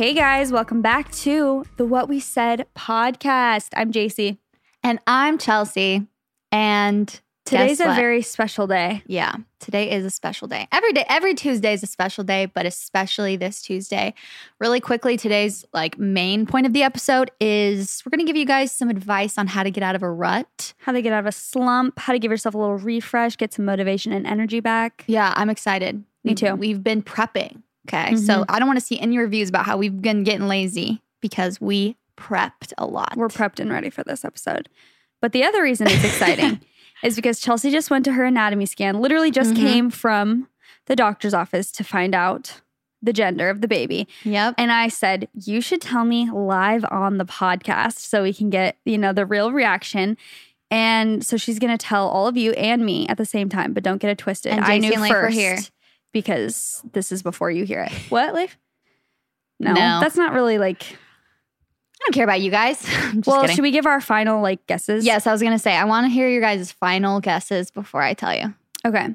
Hey guys, welcome back to the What We Said podcast. I'm Jaci. And I'm Chelsey. And Today's a what? very special day. yeah, today is a special day. Every day, every Tuesday is a special day, but especially this Tuesday. Really quickly, today's like main point of the episode is we're gonna give you guys some advice on how to get out of a rut. How to get out of a slump, how to give yourself a little refresh, get some motivation and energy back. Yeah, I'm excited. Me too. We've been prepping. Okay. So I don't want to see any reviews about how we've been getting lazy because we prepped a lot. We're prepped and ready for this episode. But the other reason it's exciting is because Chelsey just went to her anatomy scan, literally just Mhm. came from the doctor's office to find out the gender of the baby. Yep. And I said, You should tell me live on the podcast so we can get, you know, the real reaction. And so she's going to tell all of you and me at the same time, but don't get it twisted. And I knew and Leif were first here. Because this is before you hear it. What, Leif? No, No. that's not really like. I don't care about you guys. I'm just well, kidding. should we give our final like guesses? Yes, I was gonna say I want to hear your guys' final guesses before I tell you. Okay.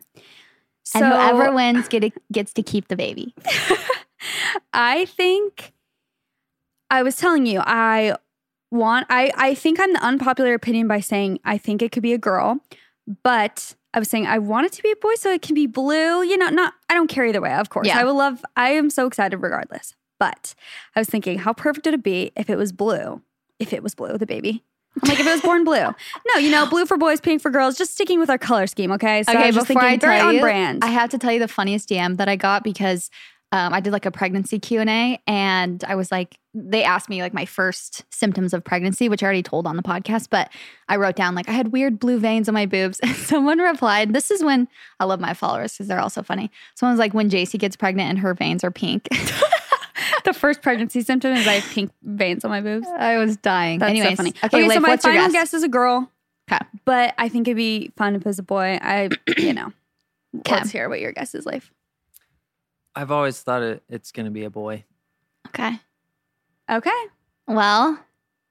So and whoever wins get gets to keep the baby. I think I was telling you I want I I think I'm the unpopular opinion by saying I think it could be a girl, but I was saying I want it to be a boy so it can be blue. You know, not I don't care either way. Of course, Yeah. I would love. I am so excited regardless. But I was thinking, how perfect would it be if it was blue? If it was blue, the baby. I'm like, if it was born blue. No, you know, blue for boys, pink for girls. Just sticking with our color scheme, okay? So I okay, was just before I thinking, very tell on you, brand. I have to tell you the funniest DM that I got because um, I did like a pregnancy Q and A, and I was like, they asked me like my first symptoms of pregnancy, which I already told on the podcast, but I wrote down like I had weird blue veins on my boobs, and someone replied, "This is when I love my followers because they're also funny." Someone was like, "When Jaci gets pregnant and her veins are pink." the first pregnancy symptom is I have pink veins on my boobs. I was dying. That's Anyways, so funny. Okay, Okay, Leif, so my final guess? guess? is a girl, Okay. but I think it'd be fun if it was a boy. I, you know, Okay. let's hear what your guess is, Leif. I've always thought it, it's going to be a boy. Okay. Okay, Well,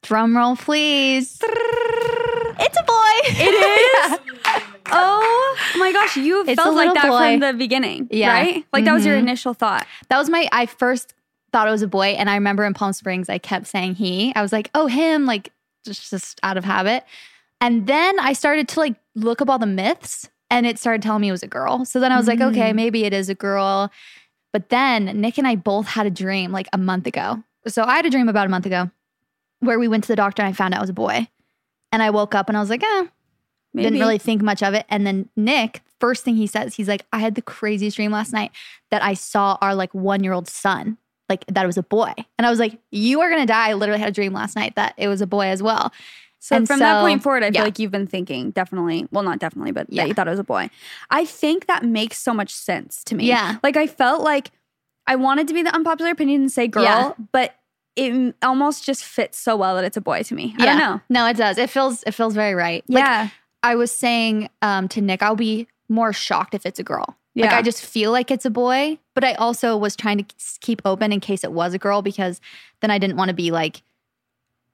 drum roll, please. It's a boy. it is. oh my gosh, you It's felt like that boy. from the beginning, Yeah. right? Like that was your Mhm. initial thought. That was my. I first thought it was a boy, and I remember in Palm Springs, I kept saying he. I was like, oh, him, like just just out of habit. And then I started to like look up all the myths, and it started telling me it was a girl. So then I was like, okay, Mm. maybe it is a girl. But then Nick and I both had a dream like a month ago. So I had a dream about a month ago where we went to the doctor and I found out it was a boy. And I woke up and I was like, eh, Maybe. didn't really think much of it. And then Nick, first thing he says, he's like, I had the craziest dream last night that I saw our like one year old son, like that it was a boy. And I was like, You are gonna die. I literally had a dream last night that it was a boy as well. So And from that point forward, I feel yeah. like you've been thinking definitely, well, not definitely, but Yeah. that you thought it was a boy. I think that makes so much sense to me. Yeah. Like I felt like I wanted to be the unpopular opinion and say girl, Yeah. but it almost just fits so well that it's a boy to me. I don't know. No, it does. It feels it feels very right. Like, Yeah. I was saying um, to Nick, I'll be more shocked if it's a girl. Yeah. Like I just feel like it's a boy, but I also was trying to keep open in case it was a girl because then I didn't want to be like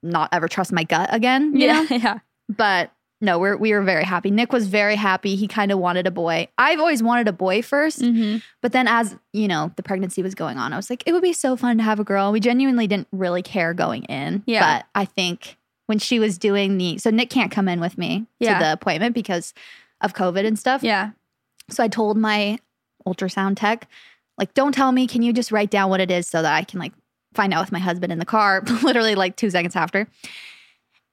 not ever trust my gut again. You yeah. know? Yeah. But no, we're we were very happy. Nick was very happy. He kind of wanted a boy. I've always wanted a boy 1st Mm-hmm. but then as you know, the pregnancy was going on, I was like, it would be so fun to have a girl. We genuinely didn't really care going in. Yeah. But I think when she was doing the so Nick can't come in with me Yeah. to the appointment because of COVID and stuff. Yeah. So I told my ultrasound tech, like, don't tell me, can you just write down what it is so that I can like find out with my husband in the car, literally like two seconds after.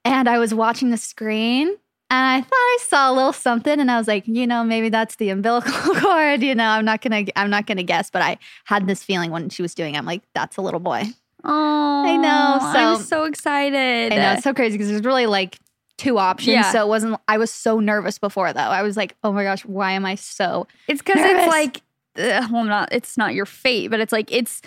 And I was watching the screen and I thought I saw a little something and I was like, you know, maybe that's the umbilical cord. You know, I'm not gonna I'm not gonna guess, but I had this feeling when she was doing it. I'm like, that's a little boy. Oh, I know, I'm so- so excited. I know it's so crazy because there's really like two options. Yeah. So it wasn't I was so nervous before though. I was like, oh my gosh, why am I so It's because it's like, uh, well, not it's not your fate, but it's like it's,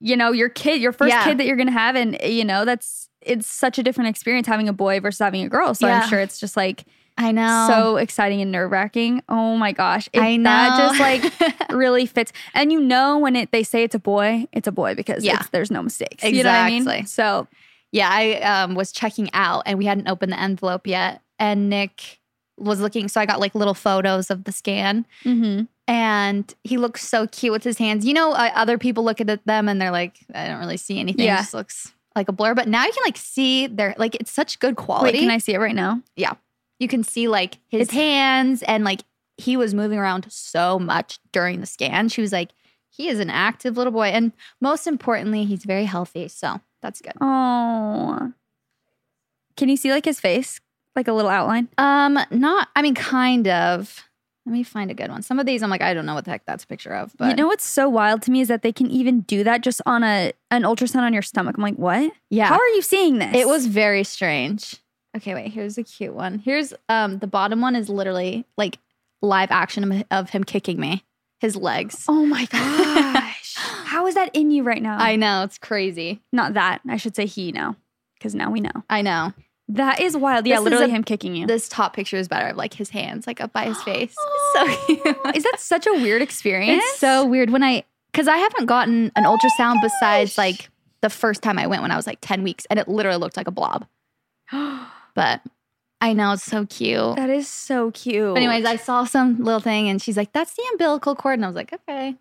you know, your kid, your first Yeah. kid that you're gonna have, and you know that's it's such a different experience having a boy versus having a girl. So Yeah. I'm sure it's just like I know. so exciting and nerve wracking. Oh my gosh, It- I know. that just like really fits, and you know when it they say it's a boy, it's a boy because Yeah. there's no mistakes. You know what I mean? Exactly. So Yeah, I um, was checking out and we hadn't opened the envelope yet. And Nick was looking. So I got like little photos of the scan mm-hmm. and he looks so cute with his hands. You know, uh, other people look at them and they're like, I don't really see anything. Yeah. It just looks like a blur. But now you can like see their, like, it's such good quality. wait, can I see it right now? Yeah. You can see like his It's- hands and like he was moving around so much during the scan. She was like, he is an active little boy. And most importantly, he's very healthy. So that's good. Oh, can you see like his face, like a little outline? Um, not. I mean, kind of. Let me find a good one. Some of these, I'm like, I don't know what the heck that's a picture of. But you know what's so wild to me is that they can even do that just on a an ultrasound on your stomach. I'm like, what? yeah, How are you seeing this? it was very strange. Okay, wait. Here's a cute one. Here's um the bottom one is literally like live action of- him kicking me, his legs. Oh my gosh. How is that in you right now? I know it's crazy. not that. I should say he now, because now we know. I know. That is wild. Yeah, This literally a- him kicking you. This top picture is better of like his hands like up by his face. so cute. is that such a weird experience? It's so weird when I because I haven't gotten an ultrasound oh besides like the first time I went when I was like 10 weeks and it literally looked like a blob. But I know it's so cute. that is so cute. But anyways, I saw some little thing and she's like, that's the umbilical cord. And I was like, okay.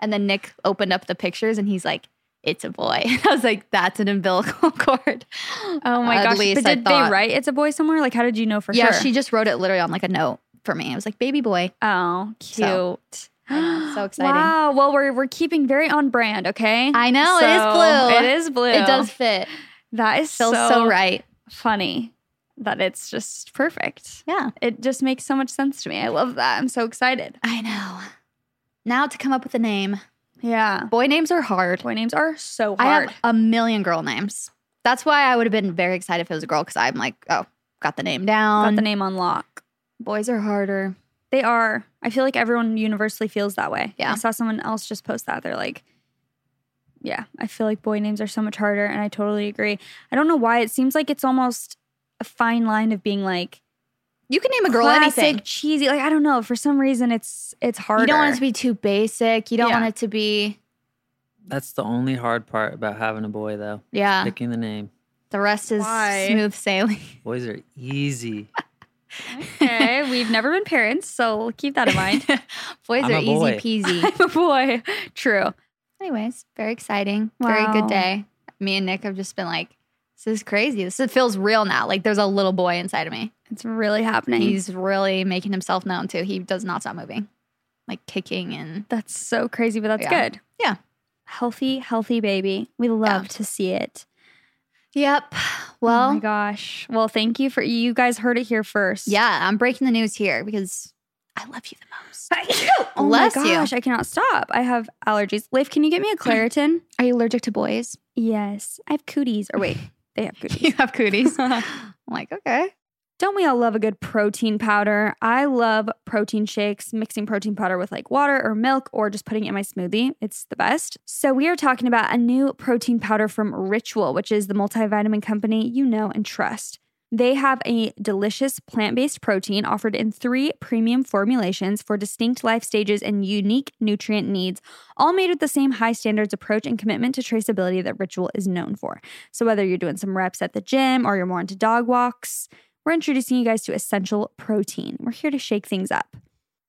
And then Nick opened up the pictures and he's like, it's a boy. And I was like, that's an umbilical cord. oh my uh, At gosh. but did they write it's a boy somewhere? Like, how did you know for yeah, sure? Yeah, she just wrote it literally on like a note for me. It was like, baby boy. oh, cute. So, know, so exciting. Wow. Well, we're we're keeping very on brand. Okay. I know, it is blue. It is blue. It does fit. That is Feels so, so right. funny. That it's just perfect. Yeah. It just makes so much sense to me. I love that. I'm so excited. I know. Now to come up with a name. Yeah. Boy names are hard. Boy names are so hard. I have a million girl names. That's why I would have been very excited if it was a girl because I'm like, oh, got the name down. Got the name on lock. Boys are harder. They are. I feel like everyone universally feels that way. Yeah. I saw someone else just post that. They're like, yeah, I feel like boy names are so much harder. And I totally agree. I don't know why. It seems like it's almost a fine line of being like You can name a girl classic, anything. cheesy. Like, I don't know. For some reason, it's it's harder. You don't want it to be too basic. You don't Yeah. want it to be, That's the only hard part about having a boy, though. yeah. Picking the name. The rest is Why? smooth sailing. Boys are easy. okay, we've never been parents, so keep that in mind. Boys I'm are a boy. easy peasy. I'm a boy. True. Anyways, very exciting. Very good day. Me and Nick have just been like, this is crazy. This is- feels real now. Like there's a little boy inside of me. It's really happening. He's really making himself known too. He does not stop moving, like kicking and That's so crazy, but that's Yeah. good. Yeah. Healthy, healthy baby. We love to see it. Yep. oh Well, my gosh. Well, thank you for you guys heard it here first. yeah, I'm breaking the news here because I love you the most. Oh Bless you. Oh Bless my you. gosh, I cannot stop. I have allergies. Leif, can you get me a Claritin? Are you allergic to boys? yes. I have cooties. Or wait, they have cooties. You have cooties. I'm like, okay. Don't we all love a good protein powder? I love protein shakes, mixing protein powder with like water or milk or just putting it in my smoothie. It's the best. So, we are talking about a new protein powder from Ritual, which is the multivitamin company you know and trust. They have a delicious plant based protein offered in three premium formulations for distinct life stages and unique nutrient needs, all made with the same high standards approach and commitment to traceability that Ritual is known for. So, whether you're doing some reps at the gym or you're more into dog walks, we're introducing you guys to Essential Protein. We're here to shake things up.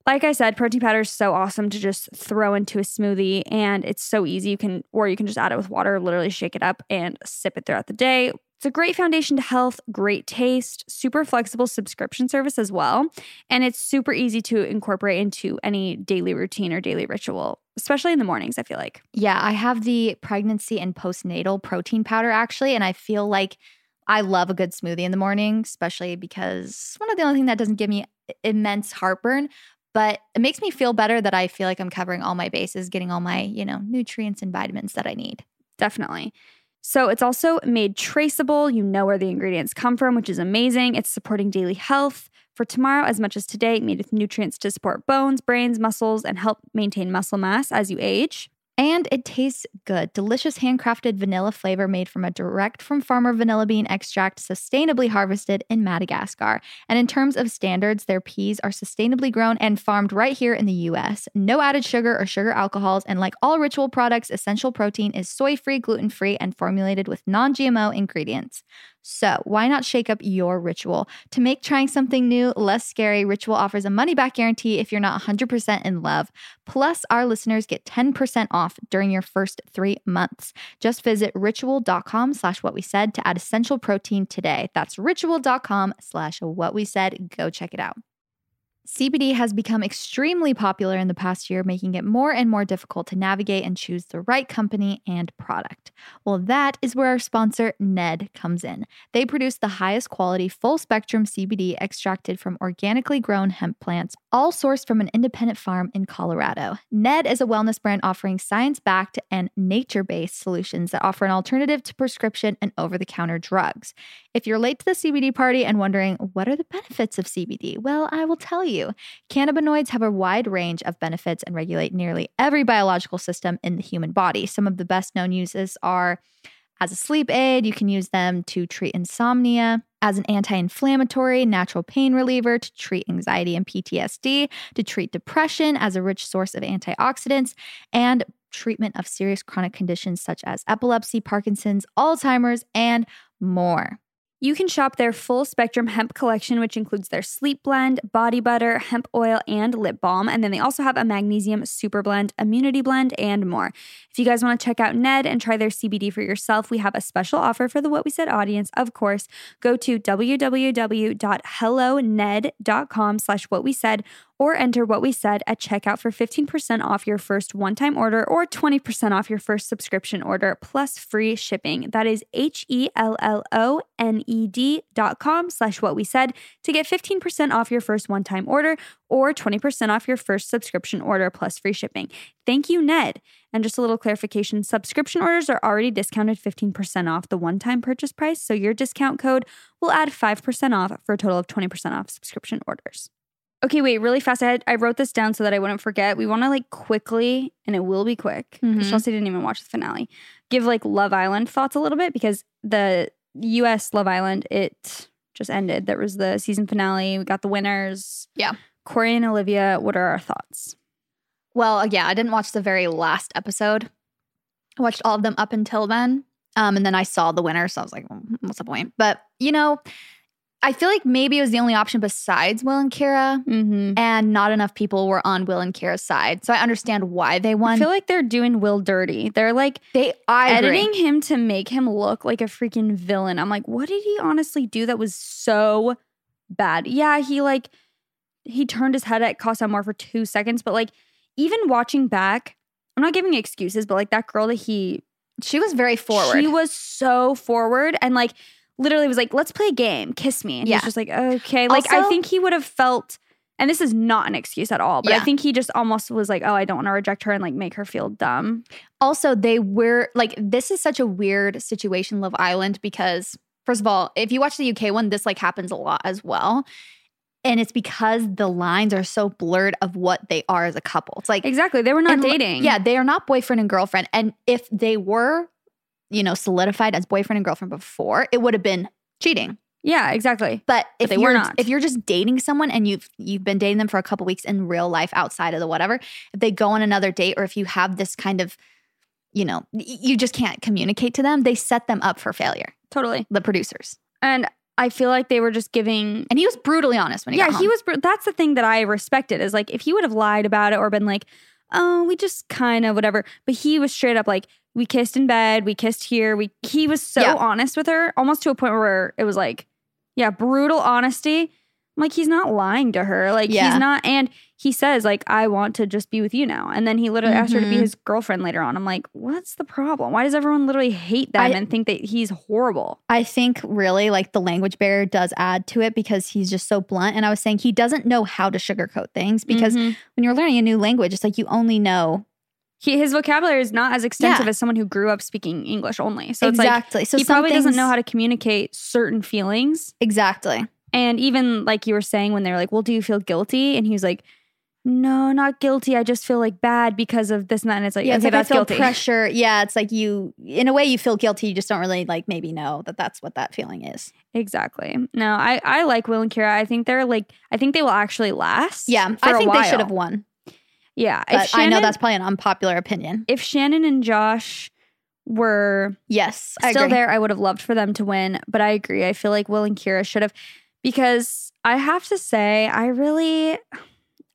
Like I said, protein powder is so awesome to just throw into a smoothie and it's so easy. You can or you can just add it with water, literally shake it up and sip it throughout the day. It's a great foundation to health, great taste, super flexible subscription service as well. And it's super easy to incorporate into any daily routine or daily ritual, especially in the mornings, I feel like. Yeah, I have the pregnancy and postnatal protein powder actually, and I feel like I love a good smoothie in the morning, especially because it's one of the only things that doesn't give me immense heartburn, but it makes me feel better that I feel like I'm covering all my bases, getting all my, you know, nutrients and vitamins that I need. Definitely. So it's also made traceable. You know where the ingredients come from, which is amazing. It's supporting daily health for tomorrow as much as today, made with nutrients to support bones, brains, muscles, and help maintain muscle mass as you age. And it tastes good. Delicious handcrafted vanilla flavor made from a direct from farmer vanilla bean extract sustainably harvested in Madagascar. And in terms of standards, their peas are sustainably grown and farmed right here in the US. No added sugar or sugar alcohols. And like all ritual products, Essential Protein is soy free, gluten free, and formulated with non GMO ingredients. So, why not shake up your ritual? To make trying something new less scary, Ritual offers a money back guarantee if you're not 100% in love. Plus, our listeners get 10% off during your first three months. Just visit ritual.com slash what we said to add essential protein today. That's ritual.com slash what we said. Go check it out. CBD has become extremely popular in the past year, making it more and more difficult to navigate and choose the right company and product. Well, that is where our sponsor, Ned, comes in. They produce the highest quality, full spectrum CBD extracted from organically grown hemp plants, all sourced from an independent farm in Colorado. Ned is a wellness brand offering science backed and nature based solutions that offer an alternative to prescription and over the counter drugs. If you're late to the CBD party and wondering what are the benefits of CBD, well, I will tell you. Cannabinoids have a wide range of benefits and regulate nearly every biological system in the human body. Some of the best known uses are as a sleep aid, you can use them to treat insomnia, as an anti inflammatory, natural pain reliever, to treat anxiety and PTSD, to treat depression as a rich source of antioxidants, and treatment of serious chronic conditions such as epilepsy, Parkinson's, Alzheimer's, and more. You can shop their full spectrum hemp collection, which includes their sleep blend, body butter, hemp oil, and lip balm. And then they also have a magnesium super blend, immunity blend, and more. If you guys want to check out Ned and try their CBD for yourself, we have a special offer for the What We Said audience. Of course, go to www.helloned.com slash what we said or enter what we said at checkout for 15% off your first one-time order or 20% off your first subscription order plus free shipping. That is H-E-L-L-O-N-E-D dot com slash what we said to get 15% off your first one-time order or 20% off your first subscription order plus free shipping. Thank you, Ned. And just a little clarification subscription orders are already discounted 15% off the one time purchase price. So your discount code will add 5% off for a total of 20% off subscription orders. Okay, wait, really fast. I, had, I wrote this down so that I wouldn't forget. We want to like quickly, and it will be quick because Mhm. Chelsey didn't even watch the finale. Give like Love Island thoughts a little bit because the US Love Island, it just ended. There was the season finale. We got the winners. Yeah. Corey and Olivia, what are our thoughts? Well, yeah, I didn't watch the very last episode. I watched all of them up until then. Um, and then I saw the winner, so I was like, "Mm, what's the point? But, you know, I feel like maybe it was the only option besides Will and Kyra, Mm-hmm. and not enough people were on Will and Kyra's side. So I understand why they won. I feel like they're doing Will dirty. They're like they I agree. editing him to make him look like a freaking villain. I'm like, what did he honestly do that was so bad? Yeah, he like he turned his head at Casa Amor for two seconds, but like even watching back, I'm not giving excuses, but like that girl that he She was very forward. She was so forward and like literally was like, let's play a game, kiss me. And Yeah. he's just like, okay. Like I think he would have felt and this is not an excuse at all, but I think he just almost was like, oh, I don't want to reject her and like make her feel dumb. also they were like this is such a weird situation love island because first of all if you watch the uk one this like happens a lot as well and it's because the lines are so blurred of what they are as a couple it's like Exactly. They were not and, dating. yeah they are not boyfriend and girlfriend and if they were you know solidified as boyfriend and girlfriend before it would have been cheating Yeah, exactly. but if they you're were not. if you're just dating someone and you've you've been dating them for a couple weeks in real life outside of the whatever, if they go on another date or if you have this kind of you know, you just can't communicate to them, they set them up for failure, Totally. the producers. And I feel like they were just giving And he was brutally honest when he Yeah, he was that's the thing that I respected is like if he would have lied about it or been like, oh, we just kind of whatever. But he was straight up like, we kissed in bed, we kissed here. We he was so Yeah. honest with her, almost to a point where it was like, yeah, brutal honesty. Like, he's not lying to her. Like Yeah. he's not and he says, like, I want to just be with you now. And then he literally asked her to be Mhm. his girlfriend later on. I'm like, what's the problem? Why does everyone literally hate them I- and think that he's horrible? I think really like the language barrier does add to it because he's just so blunt. And I was saying he doesn't know how to sugarcoat things because Mhm. when you're learning a new language, it's like you only know he, his vocabulary is not as extensive Yeah. as someone who grew up speaking English only. So it's like exactly. so he probably doesn't know how to communicate certain feelings. exactly. And even like you were saying when they're like, "Well, do you feel guilty?" and he was like, "No, not guilty. I just feel like bad because of this and that." And it's like, Yeah, it's okay, like I that's feel guilty. pressure. Yeah, it's like you, in a way, you feel guilty. You just don't really like maybe know that that's what that feeling is. Exactly. No, I I like Will and Kyra. I think they're like, I think they will actually last. Yeah, I think they should have won. Yeah, if I know that's probably an unpopular opinion. if Shannon and Josh were Yes, still there, I would have loved for them to win. But I agree. I feel like Will and Kyra should have because I have to say, I really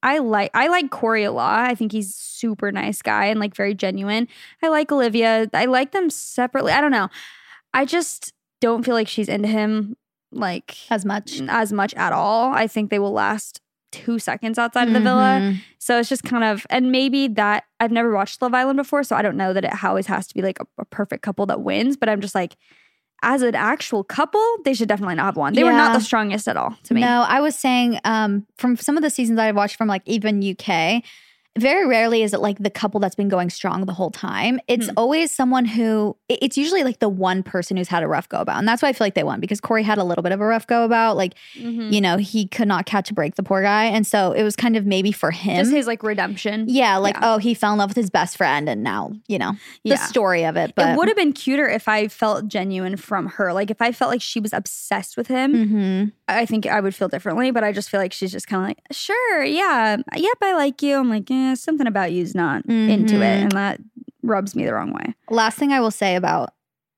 I like I like Corey a lot. I think he's super nice guy and like very genuine. I like Olivia. I like them separately. I don't know. I just don't feel like she's into him like as much. as much at all. I think they will last two seconds outside of the villa. Mhm. So it's just kind of, and maybe that I've never watched Love Island before, so I don't know that it always has to be like a, a perfect couple that wins. But I'm just like, as an actual couple, they should definitely not have won. They were not the strongest at all to me. No, I was saying um, from some of the seasons I've watched from like even UK, very rarely is it like the couple that's been going strong the whole time. It's Hmm. always someone who it's usually like the one person who's had a rough go about. And that's why I feel like they won because Corey had a little bit of a rough go about. Like, Mhm. you know, he could not catch a break, the poor guy. And so it was kind of maybe for him. Just his like redemption. yeah, like, Yeah. oh, he fell in love with his best friend and now, you know, the story of it. But it would have been cuter if I felt genuine from her. Like if I felt like she was obsessed with him, Mhm. I think I would feel differently. But I just feel like she's just kind of like, sure, yeah, yep, I like you. I'm like, yeah, something about you's not into it, Mhm. and that rubs me the wrong way. Last thing I will say about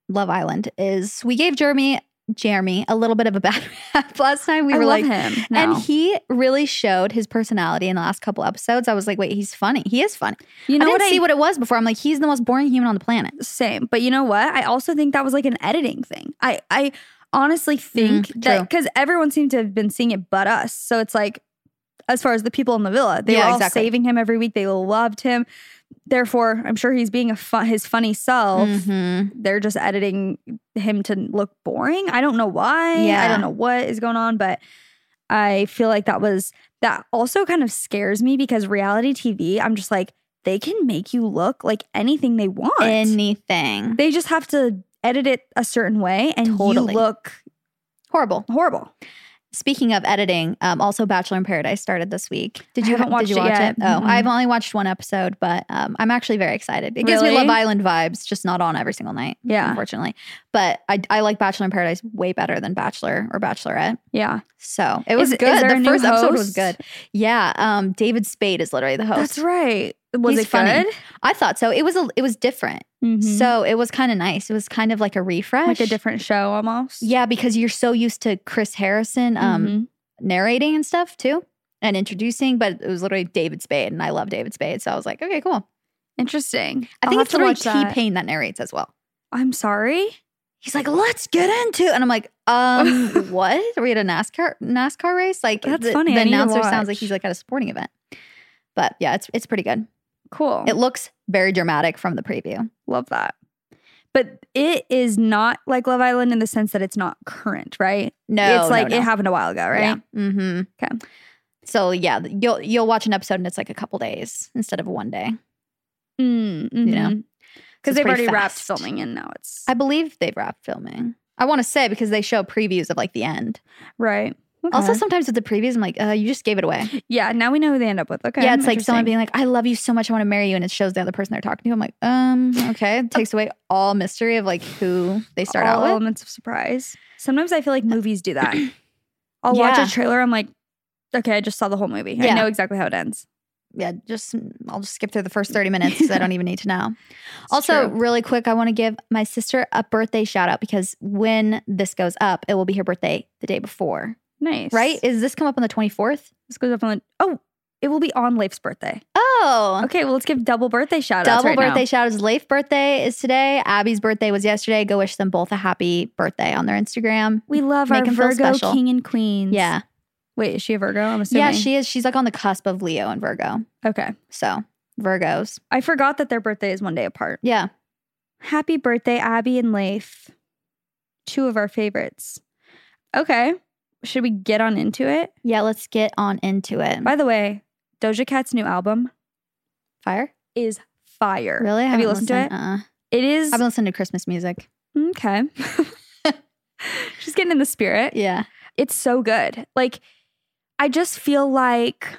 Love Island is we gave Jeremy Jeremy a little bit of a bad rap last time. We I were love like, him, and he really showed his personality in the last couple episodes. I was like, wait, he's funny. He is funny. you I know didn't what see what it was before. I'm like, he's the most boring human on the planet. same but you know what i also think that was like an editing thing i i honestly think Mm, that because everyone seemed to have been seeing it but us so it's like as far as the people in the villa they Yeah, were all exactly. saving him every week they loved him therefore i'm sure he's being a fun his funny self Mhm. they're just editing him to look boring i don't know why Yeah. i don't know what is going on but i feel like that was that also kind of scares me because reality tv i'm just like they can make you look like anything they want Anything. they just have to edit it a certain way and Totally. you look Horrible. horrible. Speaking of editing, um, also Bachelor in Paradise started this week. Did you haven't did you watched watch it it? yet. Oh, Mm-mm. I've only watched one episode, but um, I'm actually very excited. It gives me Love Island vibes, just not on every single night. Yeah. unfortunately. But I, I like Bachelor in Paradise way better than Bachelor or Bachelorette. Yeah. So it was Is- good. the first episode was good. Yeah. Um, David Spade is literally the host. That's right. Was He's it funny. good? I thought so. It was a, it was different. Mhm. So it was kind of nice. It was kind of like a refresh. like a different show almost. Yeah, because you're so used to Chris Harrison um Mhm. narrating and stuff too. And introducing, but it was literally David Spade, and I love David Spade, so I was like, okay, cool. Interesting. I I'll think it's to literally T Pain that narrates as well. I'm sorry. He's like, let's get into, it. and I'm like, um, what? Are we at a NASCAR NASCAR race? Like, That's the, funny. The announcer sounds like he's like at a sporting event. But yeah, it's it's pretty good. Cool. It looks very dramatic from the preview. Love that. But it is not like Love Island in the sense that it's not current, right? No, it's like no, no. it happened a while ago, right? Yeah. Mm-hmm. Okay. So yeah, you'll you'll watch an episode and it's like a couple days instead of one day. Mm, You know? mhm. So Because they've already wrapped filming and now it's I believe they've wrapped filming. I want to say because they show previews of like the end. right. Also, sometimes with the previews, I'm like, uh, you just gave it away. yeah, now we know who they end up with. Okay. yeah, it's like someone being like, I love you so much, I want to marry you, and it shows the other person they're talking to. I'm like, um, okay. It takes away all mystery of like who they start all out with. elements of surprise. Sometimes I feel like movies do that. I'll watch a trailer. I'm like, okay, I just saw the whole movie. I know exactly how it ends. Yeah, just I'll just skip through the first 30 minutes because I don't even need to know. also, true. really quick, I want to give my sister a birthday shout out because when this goes up, it will be her birthday the day before. Nice, Right? Is this come up on the 24th? This goes up on the. Oh, It will be on Leif's birthday. Oh, Okay, well, let's give double birthday shout outs. double right now. birthday shout outs. Leif's birthday is today. Abby's birthday was yesterday. Go wish them both a happy birthday on their Instagram. We love Make our Virgo king and queens. Yeah, Wait, is she a Virgo? I'm assuming. yeah, she is. She's like on the cusp of Leo and Virgo. Okay. So Virgos. I forgot that their birthday is one day apart. Yeah. Happy birthday, Abby and Leif. Two of our favorites. Okay. Should we get on into it? Yeah, let's get on into it. By the way, Doja Cat's new album Fire? is fire. Really? I Have you haven't listened to it? Uh-uh. It is I've been listening to Christmas music. okay. She's getting in the spirit. Yeah. It's so good. Like, I just feel like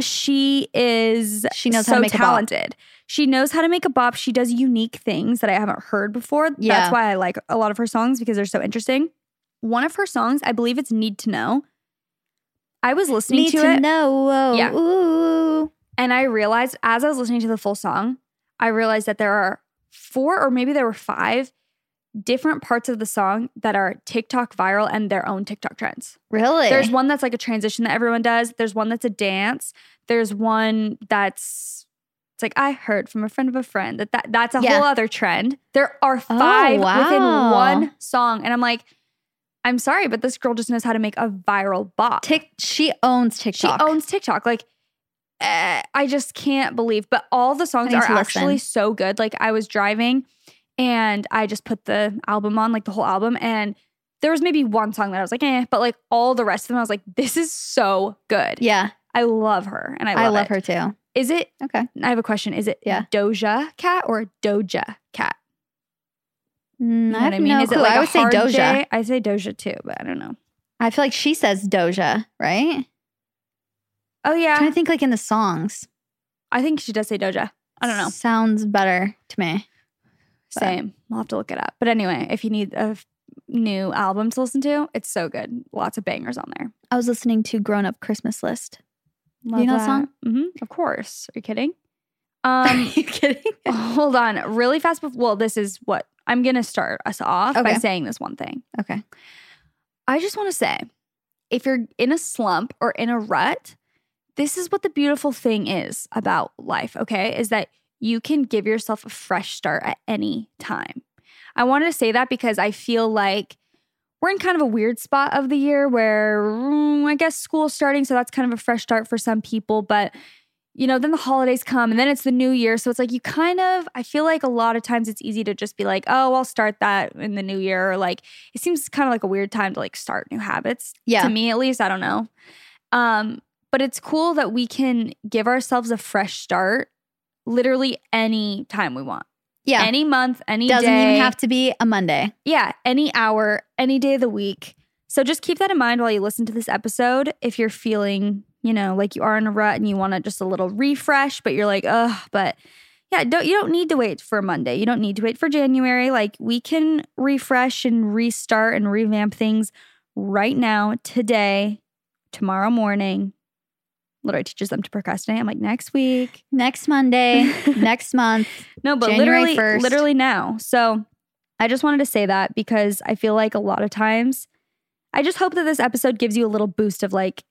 she is She knows so how to make a bop. talented. She knows how to make a bop. She does unique things that I haven't heard before. Yeah. That's why I like a lot of her songs because they're so interesting. One of her songs, I believe it's Need to Know. I was listening Need to, to it know. Yeah. Ooh. and I realized as I was listening to the full song, I realized that there are four or maybe there were five different parts of the song that are TikTok viral and their own TikTok trends. Really? There's one that's like a transition that everyone does. There's one that's a dance. There's one that's it's like I heard from a friend of a friend that, that that's a Yeah. whole other trend. There are five oh, within one song, and I'm like, I'm sorry, but this girl just knows how to make a viral bop. Tik- she owns TikTok. she owns TikTok. Like, eh, I just can't believe. But all the songs are actually so good. Like, I was driving, and I just put the album on, like the whole album, and there was maybe one song that I was like, eh, but like all the rest of them, I was like, this is so good. Yeah. I love her, and I love, I love it. her too. Is it? Okay. I have a question. Is it Yeah. Doja Cat or Doja Cat? Mm, You know I what have no Is clue. it like I would say Doja. I say Doja too, but I don't know. I feel like she says Doja, right? Oh yeah, trying to think like in the songs. I think she does say Doja. I don't know. Sounds better to me. But- Same. We'll have to look it up. But anyway, if you need a new album to listen to, it's so good. Lots of bangers on there. I was listening to Grown Up Christmas List. Love you know that song? hmm Of course. Are you kidding? Are Um, you kidding? hold on, really fast. Before, well, this is what I'm gonna start us off by saying this one thing. okay. I just want to say, if you're in a slump or in a rut, this is what the beautiful thing is about life. Okay, is that you can give yourself a fresh start at any time. I wanted to say that because I feel like we're in kind of a weird spot of the year where mm, I guess school's starting, so that's kind of a fresh start for some people. But you know, then the holidays come and then it's the new year. So it's like you kind of, I feel like a lot of times it's easy to just be like, oh, I'll start that in the new year. Or like, it seems kind of like a weird time to like start new habits. Yeah. To me, at least, I don't know. Um, but it's cool that we can give ourselves a fresh start literally any time we want. Yeah. Any month, any Doesn't day. even have to be a Monday. Yeah, any hour, any day of the week. So just keep that in mind while you listen to this episode. If you're feeling, you know, like you are in a rut and you want to just a little refresh, but you're like, ugh, but yeah, don't you don't need to wait for Monday. You don't need to wait for January. Like we can refresh and restart and revamp things right now, today, tomorrow morning. Literally teaches them to procrastinate. I'm like, next week. Next Monday, next month. No, but January literally, 1st. literally now. So I just wanted to say that because I feel like a lot of times, I just hope that this episode gives you a little boost of like,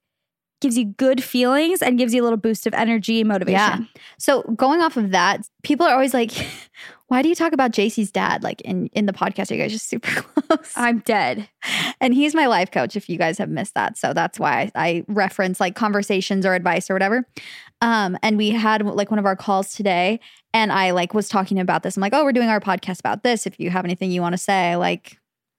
gives you good feelings and gives you a little boost of energy and motivation. Yeah. So going off of that, people are always like, "Why do you talk about Jaci's dad like in in the podcast? Are you guys just super close?" I'm dead. and he's my life coach. If you guys have missed that, so that's why I, I reference like conversations or advice or whatever. Um, and we had like one of our calls today, and I like was talking about this. I'm like, "Oh, we're doing our podcast about this. If you have anything you want to say, like,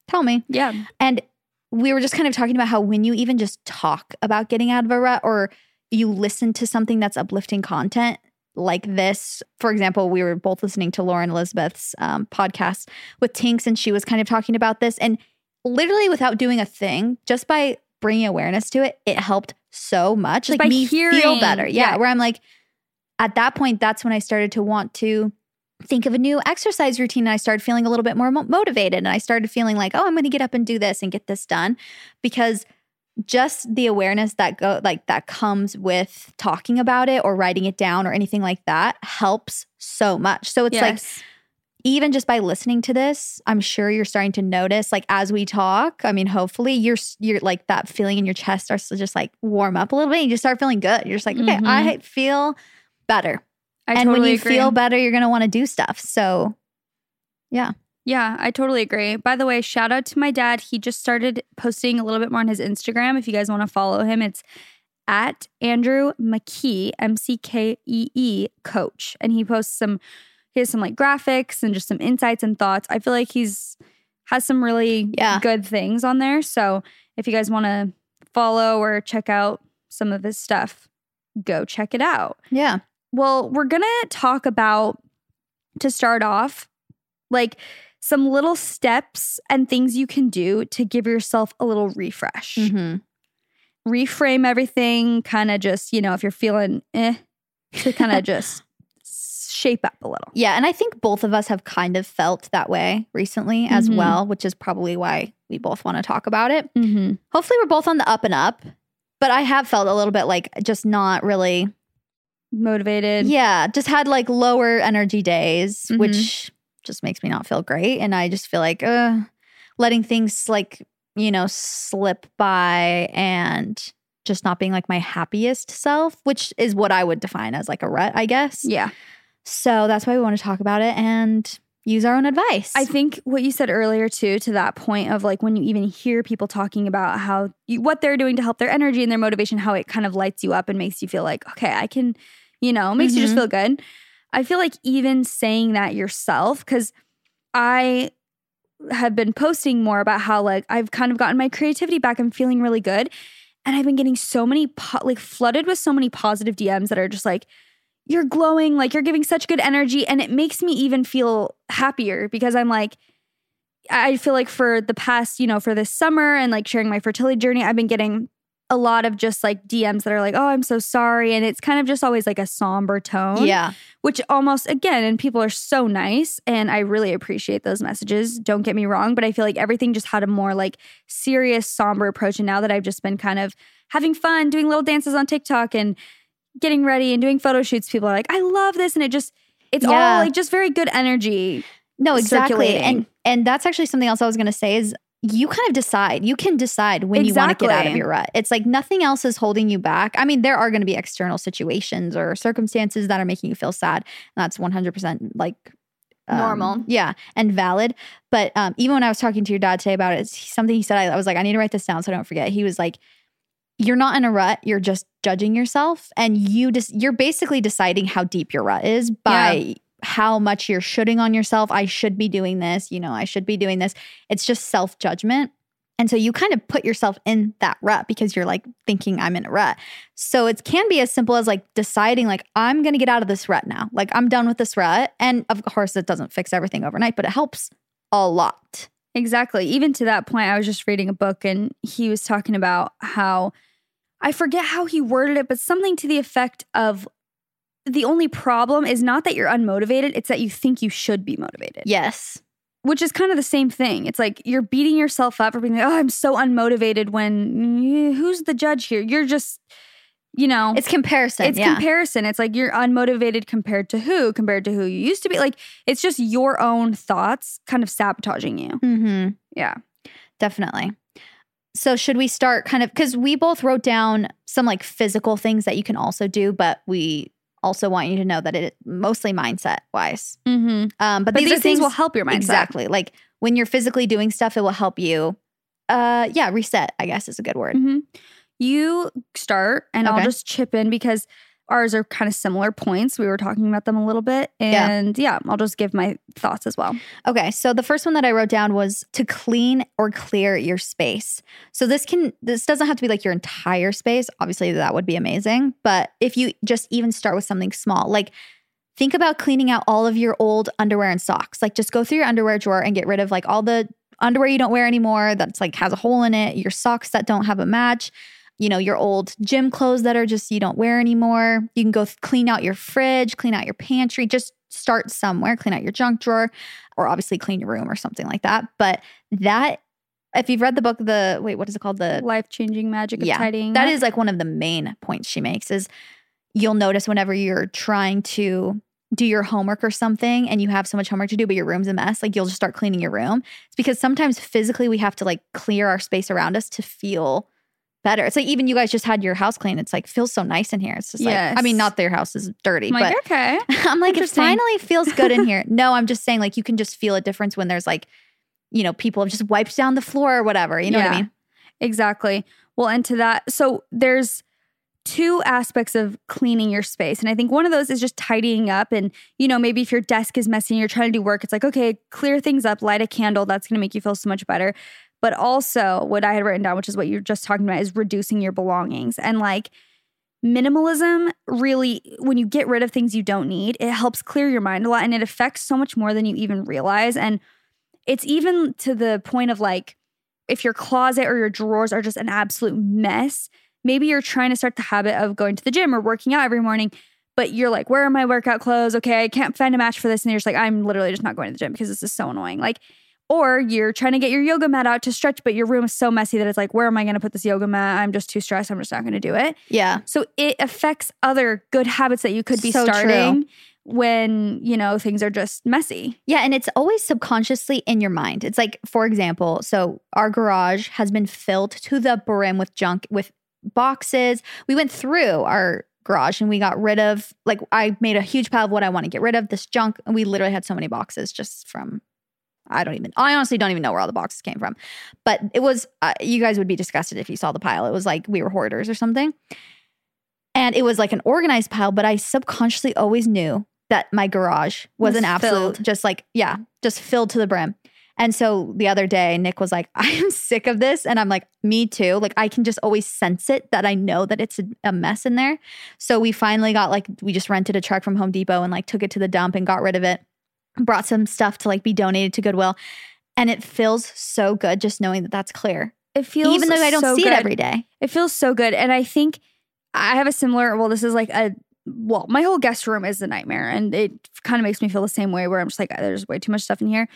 tell me." Yeah. And we were just kind of talking about how when you even just talk about getting out of a rut or you listen to something that's uplifting content like this, for example, we were both listening to Lauren Elizabeth's um, podcast with Tinx, and she was kind of talking about this. And literally, without doing a thing, just by bringing awareness to it, it helped so much. Just like me feel better. Yeah, yeah. Where I'm like, at that point, that's when I started to want to think of a new exercise routine and I started feeling a little bit more motivated and I started feeling like, oh, I'm going to get up and do this and get this done because just the awareness that go like that comes with talking about it or writing it down or anything like that helps so much. So it's like even just by listening to this, I'm sure you're starting to notice, like as we talk. I mean, hopefully, you're you're like that feeling in your chest starts to just like warm up a little bit. And you just start feeling good. You're just like, okay, Mhm. I feel better. I and when you agree. feel better, you're gonna want to do stuff. So, yeah, Yeah, I totally agree. By the way, shout out to my dad. He just started posting a little bit more on his Instagram. If you guys want to follow him, it's at Andrew McKee, M C K E E coach. And he posts some, he has some like graphics and just some insights and thoughts. I feel like he's has some really Yeah. good things on there. So if you guys want to follow or check out some of his stuff, go check it out. yeah, Well, we're going to talk about, to start off, like some little steps and things you can do to give yourself a little refresh. hmm Reframe everything, kind of just, you know, if you're feeling eh, to kind of just shape up a little. yeah. And I think both of us have kind of felt that way recently as Mhm. well, which is probably why we both want to talk about it. Mm-hmm. Hopefully, we're both on the up and up. But I have felt a little bit like just not really Motivated. Yeah, just had like lower energy days, Mhm. which just makes me not feel great. And I just feel like uh, letting things like, you know, slip by and just not being like my happiest self, which is what I would define as like a rut, I guess. Yeah. So that's why we want to talk about it and use our own advice. I think what you said earlier too, to that point of like when you even hear people talking about how you, what they're doing to help their energy and their motivation, how it kind of lights you up and makes you feel like, okay, I can, you know, makes you just Mhm. feel good. I feel like even saying that yourself, because I have been posting more about how like I've kind of gotten my creativity back. I'm feeling really good. And I've been getting so many, po- like flooded with so many positive DMs that are just like, you're glowing, like you're giving such good energy. And it makes me even feel happier because I'm like, I feel like for the past, you know, for this summer and like sharing my fertility journey, I've been getting a lot of just like DMs that are like, oh, I'm so sorry. And it's kind of just always like a somber tone. yeah. Which almost, again, and people are so nice. And I really appreciate those messages. Don't get me wrong. But I feel like everything just had a more like serious, somber approach. And now that I've just been kind of having fun, doing little dances on TikTok and getting ready and doing photo shoots, people are like, I love this. And it just, it's Yeah. all like just very good energy. No, exactly. And and that's actually something else I was gonna say is you kind of decide. You can decide when you want to get out of your rut. It's like nothing else is holding you back. I mean, there are going to be external situations or circumstances that are making you feel sad. And that's 100% like um, Normal. Yeah, and valid. But um, even when I was talking to your dad today about it, it's something he said, I, I was like, I need to write this down so I don't forget. He was like, you're not in a rut. You're just judging yourself, and you just you're basically deciding how deep your rut is by how much you're shooting on yourself. I should be doing this. You know, I should be doing this. It's just self judgment. And so you kind of put yourself in that rut because you're like thinking I'm in a rut. So it can be as simple as like deciding like I'm going to get out of this rut now. Like I'm done with this rut. And of course it doesn't fix everything overnight, but it helps a lot. Exactly. Even to that point, I was just reading a book and he was talking about how I forget how he worded it, but something to the effect of the only problem is not that you're unmotivated, it's that you think you should be motivated. Yes. Which is kind of the same thing. It's like you're beating yourself up for being like, oh, I'm so unmotivated when mm, who's the judge here? You're just, you know, It's comparison. it's yeah. comparison. It's like you're unmotivated compared to who, compared to who you used to be. Like it's just your own thoughts kind of sabotaging you. mm-hmm. Yeah. Definitely. So should we start kind of because we both wrote down some like physical things that you can also do, but we also want you to know that it mostly mindset wise. Mm-hmm. Um, but, But these, these, are things will help your mindset. Exactly. Like when you're physically doing stuff, it will help you. Uh, yeah, reset. I guess is a good word. hmm You start, and Okay. I'll just chip in because ours are kind of similar points. We were talking about them a little bit, Yeah. and yeah, I'll just give my thoughts as well. Okay, so the first one that I wrote down was to clean or clear your space. So this can this doesn't have to be like your entire space. Obviously that would be amazing, but if you just even start with something small, like think about cleaning out all of your old underwear and socks. Like just go through your underwear drawer and get rid of like all the underwear you don't wear anymore that's like has a hole in it, your socks that don't have a match, you know, your old gym clothes that are just you don't wear anymore. You can go th- clean out your fridge, clean out your pantry, just start somewhere, clean out your junk drawer or obviously clean your room or something like that. But that if you've read the book the wait, what is it called? The Life changing magic of yeah, tidying. that up. is like one of the main points she makes is you'll notice whenever you're trying to do your homework or something and you have so much homework to do, but your room's a mess, like you'll just start cleaning your room. It's because sometimes physically we have to like clear our space around us to feel better. It's like even you guys just had your house clean. It's like feels so nice in here. It's just like I mean, not that your house is dirty, I'm like, but okay. I'm like, it finally feels good in here. No, I'm just saying, like, you can just feel a difference when there's like, you know, people have just wiped down the floor or whatever. You know what I mean? Exactly. Well, and to that, so there's two aspects of cleaning your space. And I think one of those is just tidying up. And, you know, maybe if your desk is messy and you're trying to do work, it's like, okay, clear things up, light a candle. That's going to make you feel so much better. But also, what I had written down, which is what you're just talking about, is reducing your belongings. And like, minimalism really, when you get rid of things you don't need, it helps clear your mind a lot and it affects so much more than you even realize. And it's even to the point of like, if your closet or your drawers are just an absolute mess, maybe you're trying to start the habit of going to the gym or working out every morning, but you're like, where are my workout clothes? Okay, I can't find a match for this. And you're just like, I'm literally just not going to the gym because this is so annoying. Like, or you're trying to get your yoga mat out to stretch, but your room is so messy that it's like, where am I going to put this yoga mat? I'm just too stressed. I'm just not going to do it. Yeah. So it affects other good habits that you could be So true. starting when, you know, things are just messy. Yeah. And it's always subconsciously in your mind. It's like, for example, so our garage has been filled to the brim with junk, with boxes. We went through our garage and we got rid of, like, I made a huge pile of what I want to get rid of, this junk. And we literally had so many boxes just from, I don't even, I honestly don't even know where all the boxes came from. But it was, uh, you guys would be disgusted if you saw the pile. It was like we were hoarders or something. And it was like an organized pile, but I subconsciously always knew that my garage was, Was an absolute, filled. just like, yeah, just filled to the brim. And so the other day, Nick was like, I am sick of this. And I'm like, me too. Like, I can just always sense it that I know that it's a, a mess in there. So we finally got like, we just rented a truck from Home Depot and like took it to the dump and got rid of it. Brought some stuff to like be donated to Goodwill. And it feels so good just knowing that that's clear. It feels Even though I don't so see good. it every day. It feels so good. And I think I have a similar, well, this is like a, well, my whole guest room is a nightmare. And it kind of makes me feel the same way where I'm just like, uh, there's way too much stuff in here.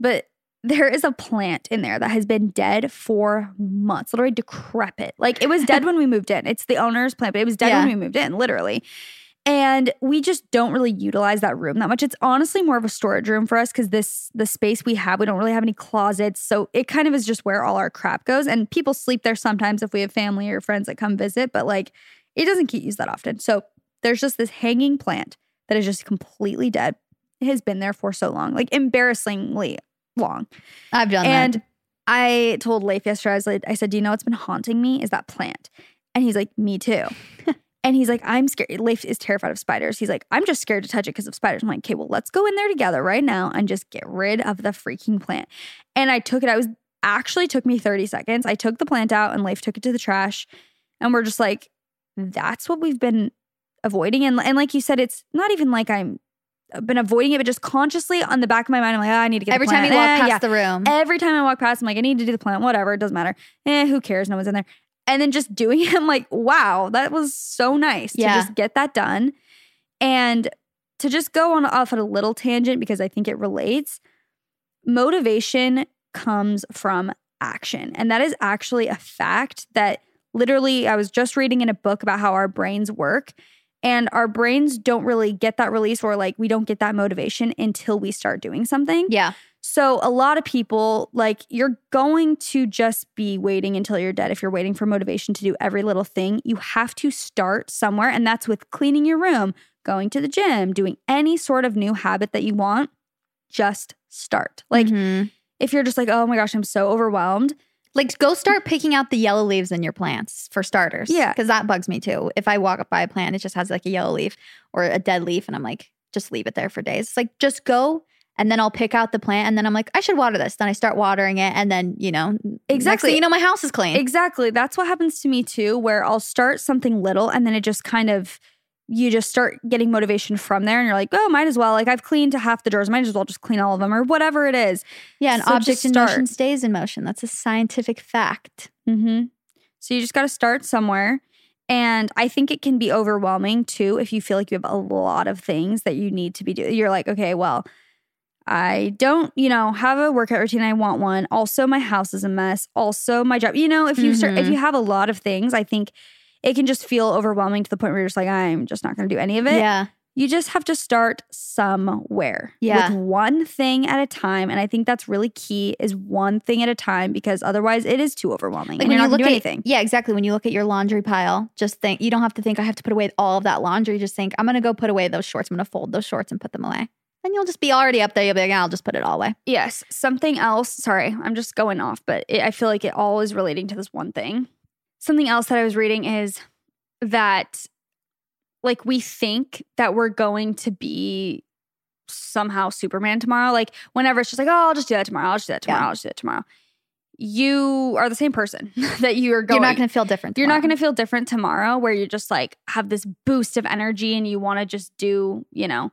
But there is a plant in there that has been dead for months, literally decrepit. Like it was dead when we moved in. It's the owner's plant, but it was dead when we moved in, literally. And we just don't really utilize that room that much. It's honestly more of a storage room for us because this the space we have, we don't really have any closets. So it kind of is just where all our crap goes. And people sleep there sometimes if we have family or friends that come visit, but like it doesn't get used that often. So there's just this hanging plant that is just completely dead. It has been there for so long, like embarrassingly long. I've done And that. I told Leif yesterday, I, was like, I said, Do you know what's been haunting me? Is that plant. And he's like, Me too. and he's like, I'm scared. Leif is terrified of spiders. He's like, I'm just scared to touch it because of spiders. I'm like, Okay, well, let's go in there together right now and just get rid of the freaking plant. And I took it. I was actually took me 30 seconds. I took the plant out and Leif took it to the trash. And we're just like, That's what we've been avoiding. And, and like you said, it's not even like I'm I've been avoiding it, but just consciously on the back of my mind, I'm like, oh, I need to get Every time you walk Eh, past yeah. the room. Every time I walk past, I'm like, I need to do the plant, whatever, it doesn't matter. Eh, who cares? No one's in there. And then just doing it, I'm like, wow, that was so nice Yeah. to just get that done. And to just go on off at a little tangent because I think it relates, motivation comes from action. And that is actually a fact that literally I was just reading in a book about how our brains work. And our brains don't really get that release or like we don't get that motivation until we start doing something. yeah. So, a lot of people, like, you're going to just be waiting until you're dead if you're waiting for motivation to do every little thing. You have to start somewhere, and that's with cleaning your room, going to the gym, doing any sort of new habit that you want. Just start. Like, Mhm. if you're just like, oh my gosh, I'm so overwhelmed, Like, go start picking out the yellow leaves in your plants for starters. Yeah. Because that bugs me too. If I walk up by a plant, it just has like a yellow leaf or a dead leaf, and I'm like, just leave it there for days. It's like, just go. And then I'll pick out the plant, and then I'm like, I should water this. Then I start watering it, and then you know, Exactly. you know, my house is clean. Exactly. That's what happens to me too, where I'll start something little and then it just kind of, you just start getting motivation from there and you're like, oh, might as well. Like I've cleaned half the drawers, might as well just clean all of them or whatever it is. yeah, an So object in motion stays in motion. That's a scientific fact. Mm-hmm. So you just got to start somewhere. And I think it can be overwhelming too if you feel like you have a lot of things that you need to be doing. You're like, okay, well, I don't, you know, have a workout routine. I want one. Also, my house is a mess. Also, my job. You know, if you start, if Mhm. you have a lot of things, I think it can just feel overwhelming to the point where you're just like, I'm just not going to do any of it. Yeah. You just have to start somewhere. Yeah. With one thing at a time. And I think that's really key is one thing at a time because otherwise it is too overwhelming. Like and when you're you look do at anything. yeah, exactly. When you look at your laundry pile, just think you don't have to think I have to put away all of that laundry. Just think I'm gonna go put away those shorts. I'm gonna fold those shorts and put them away. And you'll just be already up there. You'll be like, I'll just put it all away. Yes. Something else. Sorry, I'm just going off, but it, I feel like it all is relating to this one thing. Something else that I was reading is that, like, we think that we're going to be somehow Superman tomorrow. Like, whenever it's just like, oh, I'll just do that tomorrow. I'll just do that tomorrow. Yeah. I'll just do that tomorrow. You are the same person that you are going. You're not gonna feel different. You're not going to feel different tomorrow where you just like have this boost of energy and you want to just do, you know,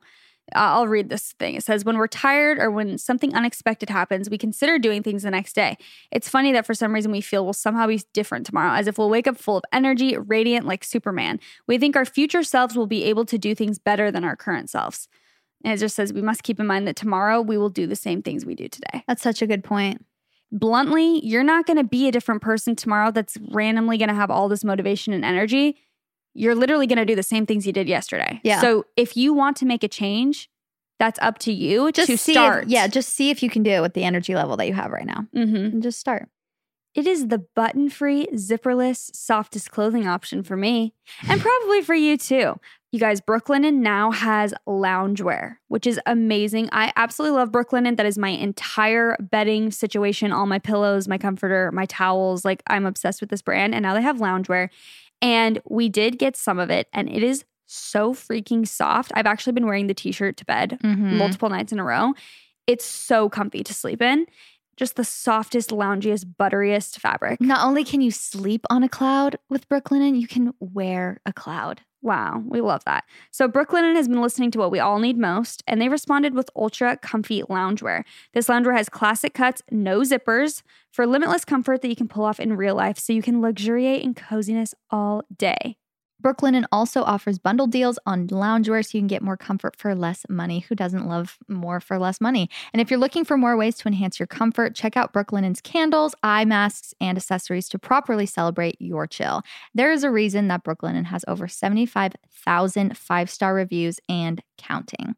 I'll read this thing. It says, When we're tired or when something unexpected happens, we consider doing things the next day. It's funny that for some reason we feel we'll somehow be different tomorrow, as if we'll wake up full of energy, radiant like Superman. We think our future selves will be able to do things better than our current selves. And it just says, We must keep in mind that tomorrow we will do the same things we do today. That's such a good point. Bluntly, you're not going to be a different person tomorrow that's randomly going to have all this motivation and energy. You're literally going to do the same things you did yesterday. Yeah. So if you want to make a change, that's up to you Just to see start. If, yeah, just see if you can do it with the energy level that you have right now. hmm And just start. It is the button free, zipperless, softest clothing option for me, and probably for you too. You guys, Brooklinen now has loungewear, which is amazing. I absolutely love Brooklinen. That is my entire bedding situation, all my pillows, my comforter, my towels. Like, I'm obsessed with this brand. And now they have loungewear. And we did get some of it, and it is so freaking soft. I've actually been wearing the t shirt to bed Mhm. multiple nights in a row. It's so comfy to sleep in. Just the softest, loungiest, butteriest fabric. Not only can you sleep on a cloud with Brooklinen, you can wear a cloud. Wow, we love that. So Brooklinen has been listening to what we all need most, and they responded with ultra comfy loungewear. This loungewear has classic cuts, no zippers, for limitless comfort that you can pull off in real life so you can luxuriate in coziness all day. Brooklinen also offers bundle deals on loungewear so you can get more comfort for less money. Who doesn't love more for less money? And if you're looking for more ways to enhance your comfort, check out Brooklinen's candles, eye masks, and accessories to properly celebrate your chill. There is a reason that Brooklinen has over 75,000 five star reviews and counting.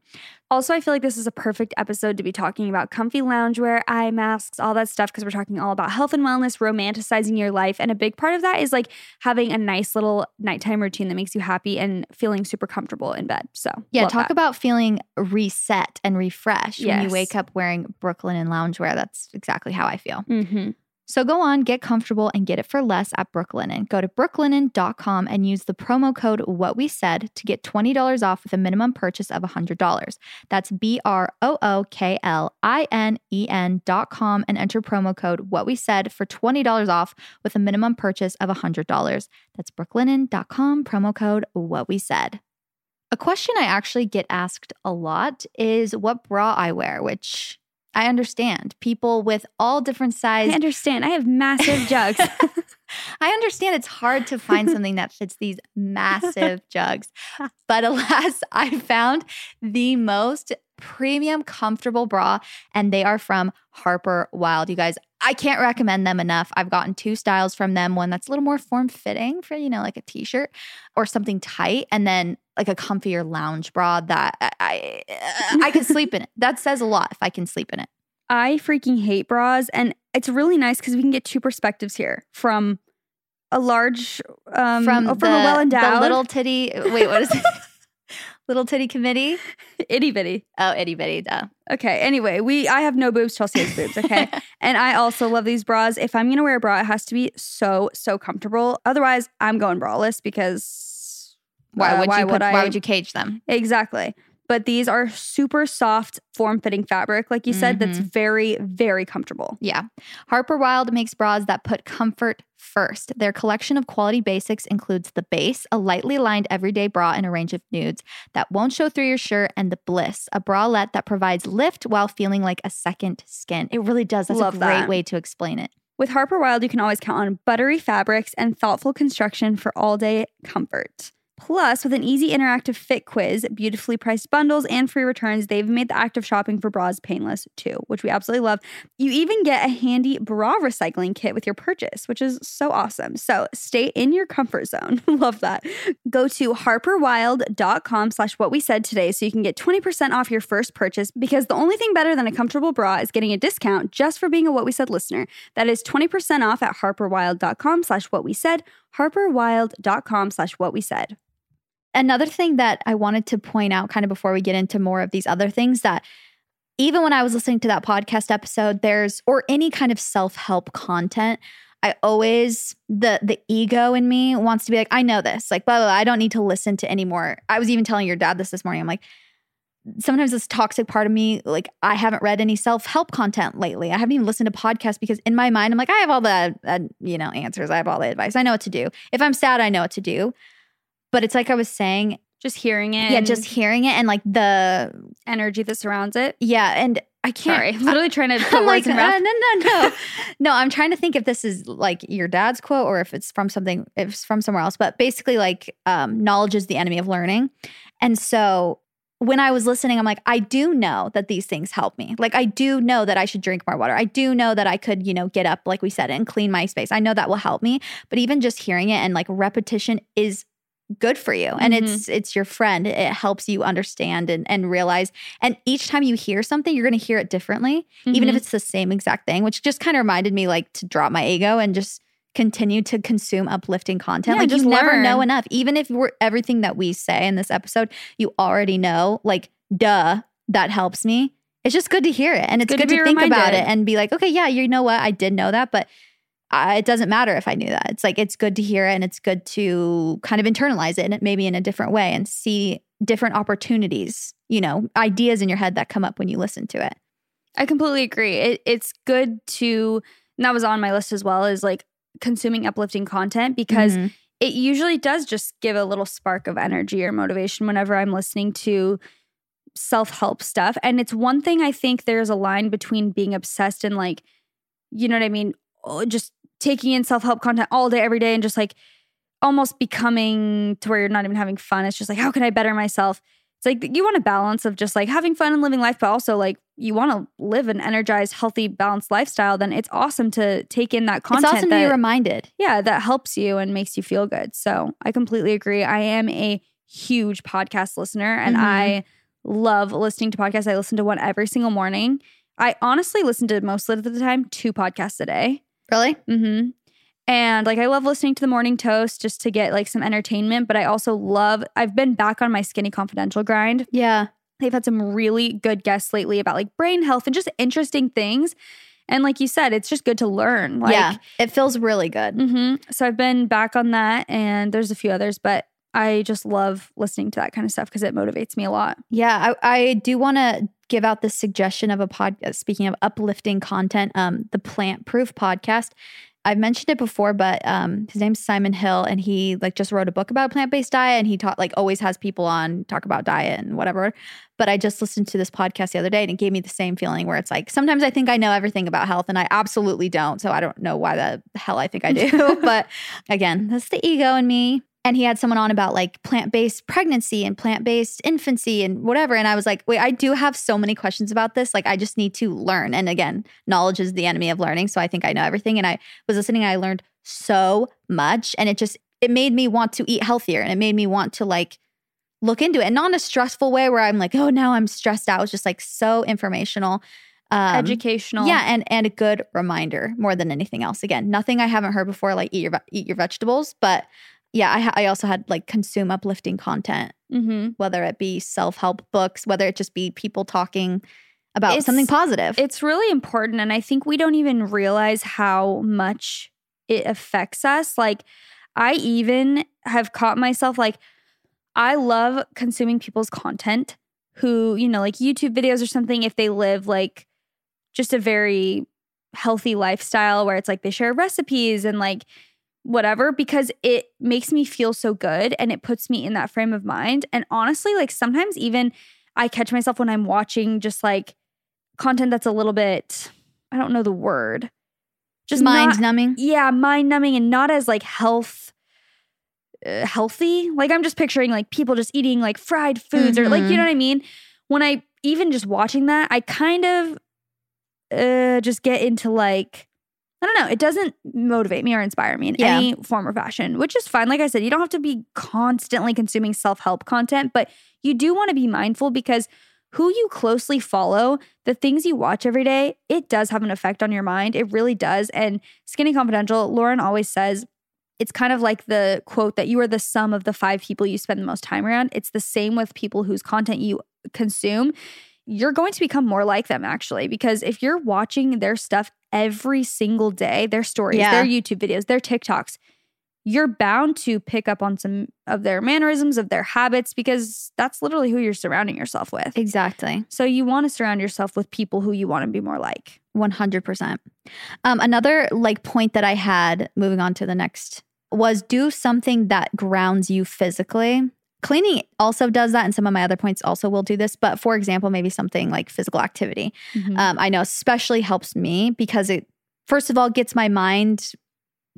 Also, I feel like this is a perfect episode to be talking about comfy loungewear, eye masks, all that stuff, because we're talking all about health and wellness, romanticizing your life. And a big part of that is like having a nice little nighttime routine that makes you happy and feeling super comfortable in bed. So, Yeah, talk that. about feeling reset and refreshed when you wake up wearing Brooklinen loungewear. That's exactly how I feel. Mhm. So go on, get comfortable, and get it for less at Brooklinen. Go to brooklinen.com and use the promo code What We Said to get $20 off with a minimum purchase of $100. That's B R O O K L I N E N dot com and enter promo code What We Said for $20 off with a minimum purchase of $100. That's brooklinen.com, promo code What We Said. A question I actually get asked a lot is what bra I wear, which I understand. People with all different sizes I understand. I have massive jugs. I understand it's hard to find something that fits these massive jugs. But alas, I found the most premium comfortable bra and they are from Harper Wilde. You guys, I can't recommend them enough. I've gotten two styles from them, one that's a little more form-fitting for, you know, like a t-shirt or something tight and then like a comfier lounge bra that I I, I can sleep in it. That says a lot if I can sleep in it. I freaking hate bras, and it's really nice because we can get two perspectives here from a large, um, From, oh, the, a well endowed little titty wait, what is it? little titty committee? itty bitty. Oh, itty bitty, duh. Okay. Anyway, we I have no boobs. Chelsey has boobs. Okay, and I also love these bras. If I'm gonna wear a bra, it has to be so so comfortable. Otherwise, I'm going braless because Why uh, would you put, I? why would you cage them? Exactly. But these are super soft, form fitting fabric, like you said, that's Mm-hmm. very, very comfortable. Yeah. Harper Wilde makes bras that put comfort first. Their collection of quality basics includes the base, a lightly lined everyday bra in a range of nudes that won't show through your shirt, and the bliss, a bralette that provides lift while feeling like a second skin. It really does. That's Love a great that. way to explain it. With Harper Wilde, you can always count on buttery fabrics and thoughtful construction for all day comfort. Plus, with an easy interactive fit quiz, beautifully priced bundles, and free returns, they've made the act of shopping for bras painless too, which we absolutely love. You even get a handy bra recycling kit with your purchase, which is so awesome. So stay in your comfort zone. love that. Go to harperwilde.com slash what we said today so you can get 20% off your first purchase because the only thing better than a comfortable bra is getting a discount just for being a What We Said listener. That is 20% off at harperwilde.com slash what we said, harperwilde.com slash what we said. Another thing that I wanted to point out kind of before we get into more of these other things that even when I was listening to that podcast episode, there's or any kind of self-help content, I always the the ego in me wants to be like, I know this, like blah, blah, blah I don't need to listen to anymore. I was even telling your dad this this morning. I'm like, sometimes this toxic part of me, like I haven't read any self help content lately. I haven't even listened to podcasts because in my mind, I'm like, I have all the uh, you know answers. I have all the advice. I know what to do. If I'm sad, I know what to do. But it's like I was saying, just hearing it. Yeah, just hearing it and like the energy that surrounds it. Yeah, and I can't. Sorry, I'm literally trying to put I'm words like, in uh, no, no, no, no. I'm trying to think if this is like your dad's quote or if it's from something, if it's from somewhere else. But basically, like, um, knowledge is the enemy of learning, and so when I was listening, I'm like, I do know that these things help me. Like, I do know that I should drink more water. I do know that I could, you know, get up, like we said, and clean my space. I know that will help me. But even just hearing it and like repetition is good for you and Mhm. it's it's your friend it helps you understand and, and realize and each time you hear something you're going to hear it differently even if Mhm. it's the same exact thing which just kind of reminded me like to drop my ego and just continue to consume uplifting content Yeah, like you just never know enough even if we're everything that we say in this episode you already know like duh that helps me it's just good to hear it and it's, good good, to to, think about it and be like okay yeah you know what i did know that but I, it doesn't matter if I knew that. It's like it's good to hear it and it's good to kind of internalize it and maybe in a different way and see different opportunities, you know, ideas in your head that come up when you listen to it. I completely agree. It, it's good to, and that was on my list as well, is like consuming uplifting content because Mhm. it usually does just give a little spark of energy or motivation whenever I'm listening to self help stuff. And it's one thing I think there's a line between being obsessed and like, you know what I mean? Oh, Just taking in self help content all day, every day, and just like almost becoming to where you're not even having fun. It's just like, how can I better myself? It's like you want a balance of just like having fun and living life, but also like you want to live an energized, healthy, balanced lifestyle. Then it's awesome to take in that content. It's awesome to be reminded. yeah, that helps you and makes you feel good. So I completely agree. I am a huge podcast listener and Mhm. I love listening to podcasts. I listen to one every single morning. I honestly listen to most of the time two podcasts a day. Really? Mm-hmm. And like I love listening to the morning toast just to get like some entertainment, but I also love I've been back on my skinny confidential grind. Yeah. They've had some really good guests lately about like brain health and just interesting things. And like you said, it's just good to learn. Like, yeah. It feels really good. hmm So I've been back on that, and there's a few others, but I just love listening to that kind of stuff because it motivates me a lot. Yeah, I, I do want to give out this suggestion of a podcast. Speaking of uplifting content, um, the Plant Proof podcast. I've mentioned it before, but um, his name's Simon Hill, and he like just wrote a book about plant based diet, and he taught like always has people on talk about diet and whatever. But I just listened to this podcast the other day, and it gave me the same feeling where it's like sometimes I think I know everything about health, and I absolutely don't. So I don't know why the hell I think I do. but again, that's the ego in me. And he had someone on about like plant based pregnancy and plant based infancy and whatever. And I was like, wait, I do have so many questions about this. Like, I just need to learn. And again, knowledge is the enemy of learning. So I think I know everything. And I was listening and I learned so much. And it just, it made me want to eat healthier and it made me want to like look into it. And not in a stressful way where I'm like, oh, now I'm stressed out. It was just like so informational. Um, Educational. yeah, and and a good reminder more than anything else. Again, nothing I haven't heard before, like eat your eat your vegetables. But yeah, I ha- I also had like consume uplifting content, Mm-hmm. whether it be self help books, whether it just be people talking about It's- something positive. It's really important. And I think we don't even realize how much it affects us. Like, I even have caught myself like, I love consuming people's content who, you know, like YouTube videos or something, if they live like just a very healthy lifestyle where it's like they share recipes and like whatever, because it makes me feel so good and it puts me in that frame of mind. And honestly, like sometimes even I catch myself when I'm watching just like content that's a little bit, I don't know the word, just mind not- numbing. yeah, mind numbing and not as like health uh, healthy. Like I'm just picturing like people just eating like fried foods or like you Mhm. know what I mean. When I even just watching that, I kind of uh just get into like I don't know. It doesn't motivate me or inspire me in Yeah. any form or fashion, which is fine. Like I said, you don't have to be constantly consuming self help content, but you do want to be mindful because who you closely follow, the things you watch every day, it does have an effect on your mind. It really does. And Skinny Confidential, Lauren always says, it's kind of like the quote that you are the sum of the five people you spend the most time around. It's the same with people whose content you consume. You're going to become more like them actually, because if you're watching their stuff every single day, their stories, Yeah. their YouTube videos, their TikToks, you're bound to pick up on some of their mannerisms, of their habits, because that's literally who you're surrounding yourself with. Exactly. So you want to surround yourself with people who you want to be more like. 100%. Um, another like point that I had moving on to the next was do something that grounds you physically. Cleaning also does that, and some of my other points also will do this. But for example, maybe something like physical activity. Um, I know especially helps me because it, first of all, gets my mind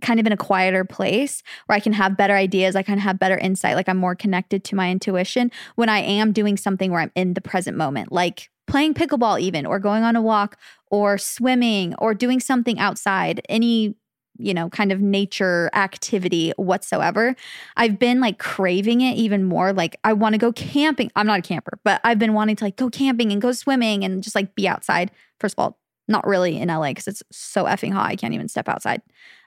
kind of in a quieter place where I can have better ideas. I can have better insight. Like I'm more connected to my intuition when I am doing something where I'm in the present moment, like playing pickleball, even, or going on a walk, or swimming, or doing something outside, any you know, kind of nature activity whatsoever. I've been like craving it even more. Like, I want to go camping. I'm not a camper, but I've been wanting to like go camping and go swimming and just like be outside. First of all, not really in LA because it's so effing hot. I can't even step outside.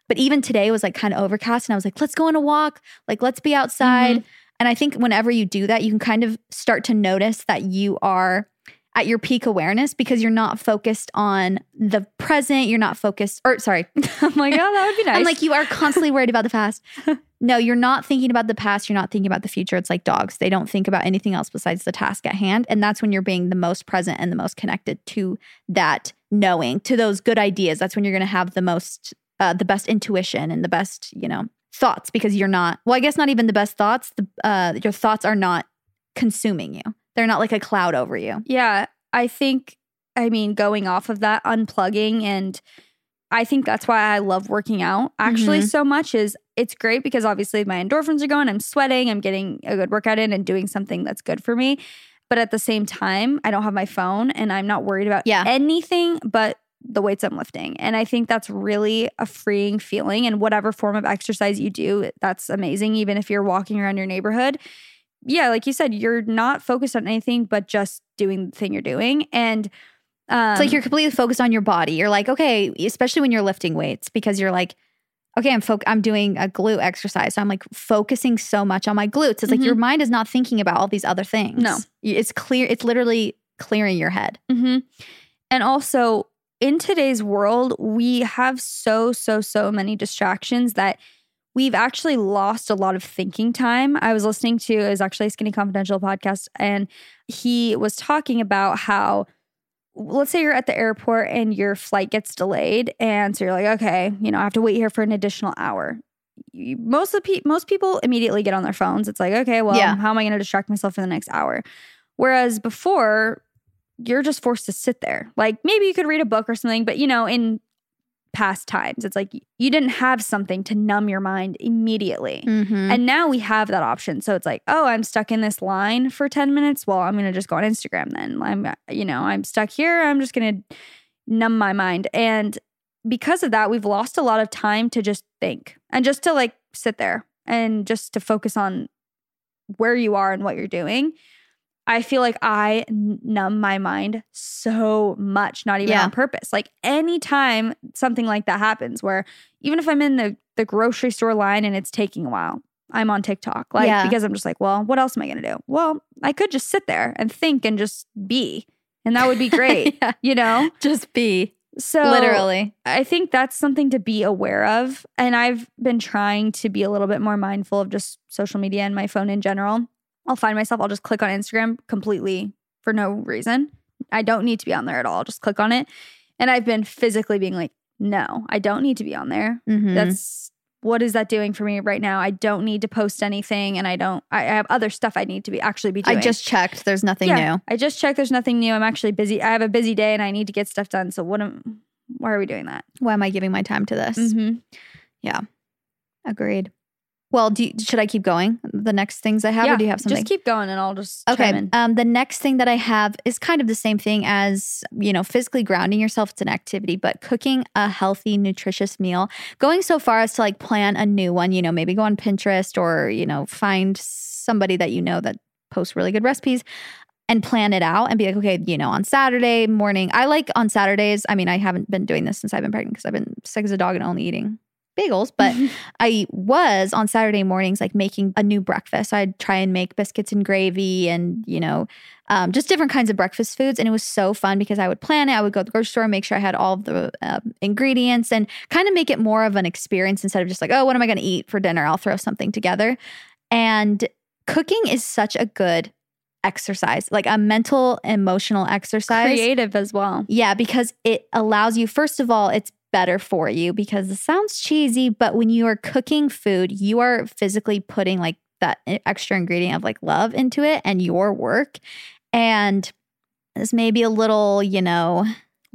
But even today was like kind of overcast and I was like, let's go on a walk. Like, let's be outside. Mm-hmm. And I think whenever you do that, you can kind of start to notice that you are at your peak awareness because you're not focused on the present. You're not focused, or sorry, I'm like, oh, that would be nice. I'm like, you are constantly worried about the past. No, you're not thinking about the past. You're not thinking about the future. It's like dogs. They don't think about anything else besides the task at hand. And that's when you're being the most present and the most connected to that knowing, to those good ideas. That's when you're going to have the most, uh, the best intuition and the best, you know, thoughts because you're not, well, I guess not even the best thoughts. The, uh, your thoughts are not consuming you, they're not like a cloud over you. Yeah, I think, I mean, going off of that, unplugging, and I think that's why I love working out actually Mhm. so much is it's great because obviously my endorphins are going, I'm sweating, I'm getting a good workout in and doing something that's good for me. But at the same time, I don't have my phone and I'm not worried about Yeah. anything but the weights I'm lifting. And I think that's really a freeing feeling. And whatever form of exercise you do, that's amazing, even if you're walking around your neighborhood yeah, like you said, you're not focused on anything but just doing the thing you're doing. And um, It's like you're completely focused on your body. You're like, okay, especially when you're lifting weights, because you're like, okay, I'm foc- I'm doing a glute exercise. So I'm like focusing so much on my glutes. It's like your mind is not thinking about all these other things. No. It's clear, it's literally clearing your head. Mhm. And also, in today's world, we have so, so, so many distractions that we've actually lost a lot of thinking time. I was listening to it was actually a Skinny Confidential podcast, and he was talking about how let's say you're at the airport and your flight gets delayed, and so you're like, okay, you know, I have to wait here for an additional hour. You- Most of pe- most people immediately get on their phones. It's like, okay, well, Yeah. how am I going to distract myself for the next hour? Whereas before, you're just forced to sit there. Like maybe you could read a book or something, but you know, in past times, it's like you didn't have something to numb your mind immediately. Mm-hmm. And now we have that option. So it's like, oh, I'm stuck in this line for 10 minutes. Well, I'm going to just go on Instagram then. I'm, you know, I'm stuck here. I'm just going to numb my mind. And because of that, we've lost a lot of time to just think and just to like sit there and just to focus on where you are and what you're doing. I feel like I numb my mind so much, not even Yeah. on purpose. Like anytime something like that happens, where even if I'm in the, the grocery store line and it's taking a while, I'm on TikTok. Like, Yeah. because I'm just like, well, what else am I going to do? Well, I could just sit there and think and just be, and that would be great, Yeah. you know? Just be So, literally. I think that's something to be aware of. And I've been trying to be a little bit more mindful of just social media and my phone in general. I'll find myself, I'll just click on Instagram completely for no reason. I don't need to be on there at all. I'll just click on it. And I've been physically being like, no, I don't need to be on there. Mhm. That's what is that doing for me right now? I don't need to post anything and I don't, I, I have other stuff I need to be actually be doing. I just checked. There's nothing yeah, new. I just checked. There's nothing new. I'm actually busy. I have a busy day and I need to get stuff done. So what am, why are we doing that? Why am I giving my time to this? Mm-hmm. Yeah. Agreed. Well, do you, should I keep going? The next things I have, or do you have something? Just keep going and I'll just Okay. Um, the next thing that I have is kind of the same thing as, you know, physically grounding yourself. It's an activity, but cooking a healthy, nutritious meal, going so far as to like plan a new one, you know, maybe go on Pinterest or, you know, find somebody that you know that posts really good recipes and plan it out and be like, okay, you know, on Saturday morning, I like on Saturdays. I mean, I haven't been doing this since I've been pregnant because I've been sick as a dog and only eating bagels, but I was on Saturday mornings like making a new breakfast. So I'd try and make biscuits and gravy and, you know, um, just different kinds of breakfast foods. And it was so fun because I would plan it. I would go to the grocery store, make sure I had all of the um, ingredients and kind of make it more of an experience instead of just like, oh, what am I going to eat for dinner? I'll throw something together. And cooking is such a good exercise, like a mental, emotional exercise. Creative as well. Yeah, because it allows you, first of all, it's better for you because it sounds cheesy, but when you are cooking food, you are physically putting like that extra ingredient of like love into it and your work. And this may be a little, you know,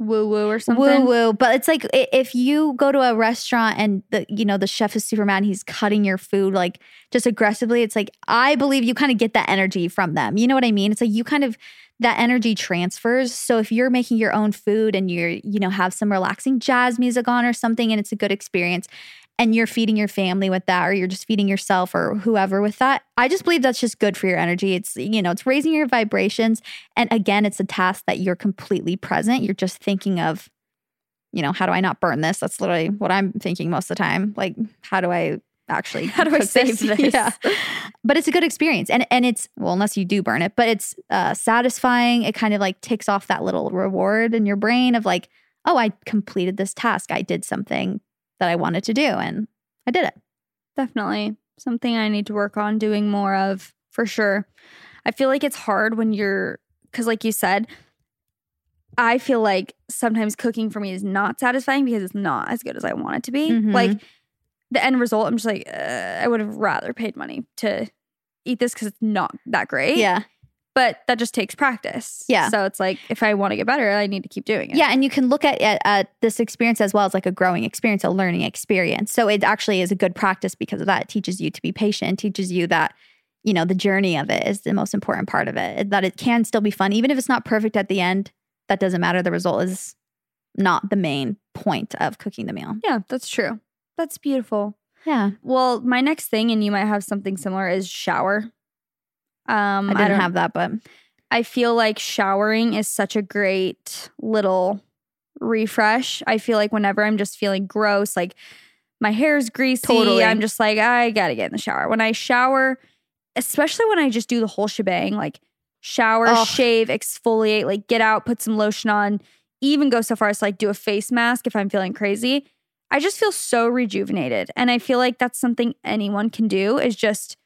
Woo woo or something. woo, woo, but it's like if you go to a restaurant and the you know the chef is super mad, and he's cutting your food like just aggressively. It's like I believe you kind of get that energy from them. You know what I mean? It's like you kind of that energy transfers. So if you're making your own food and you're you know have some relaxing jazz music on or something, and it's a good experience. And you're feeding your family with that, or you're just feeding yourself or whoever with that. I just believe that's just good for your energy. It's, you know, it's raising your vibrations. And again, it's a task that you're completely present. You're just thinking of, you know, how do I not burn this? That's literally what I'm thinking most of the time. Like, how do I actually How do I save this? Yeah. But it's a good experience. And and it's well, unless you do burn it, but it's uh satisfying. It kind of like takes off that little reward in your brain of like, oh, I completed this task. I did something that I wanted to do and I did it. Definitely something I need to work on doing more of for sure. I feel like it's hard when you're, because like you said, I feel like sometimes cooking for me is not satisfying because it's not as good as I want it to be. Mhm. Like the end result, I'm just like, uh, I would have rather paid money to eat this because it's not that great. Yeah. But that just takes practice. Yeah. So it's like, if I want to get better, I need to keep doing it. Yeah, and you can look at, at at this experience as well as like a growing experience, a learning experience. So it actually is a good practice because of that. It teaches you to be patient, teaches you that you know the journey of it is the most important part of it. That it can still be fun, even if it's not perfect at the end. That doesn't matter. The result is not the main point of cooking the meal. Yeah, that's true. That's beautiful. Yeah, Well, my next thing, and you might have something similar, is shower. Um, I didn't don't- have that, but I feel like showering is such a great little refresh. I feel like whenever I'm just feeling gross, like my hair's greasy, Totally. I'm just like, I gotta get in the shower. When I shower, especially when I just do the whole shebang, like shower, Ugh. shave, exfoliate, like get out, put some lotion on, even go so far as to like do a face mask if I'm feeling crazy. I just feel so rejuvenated. And I feel like that's something anyone can do is just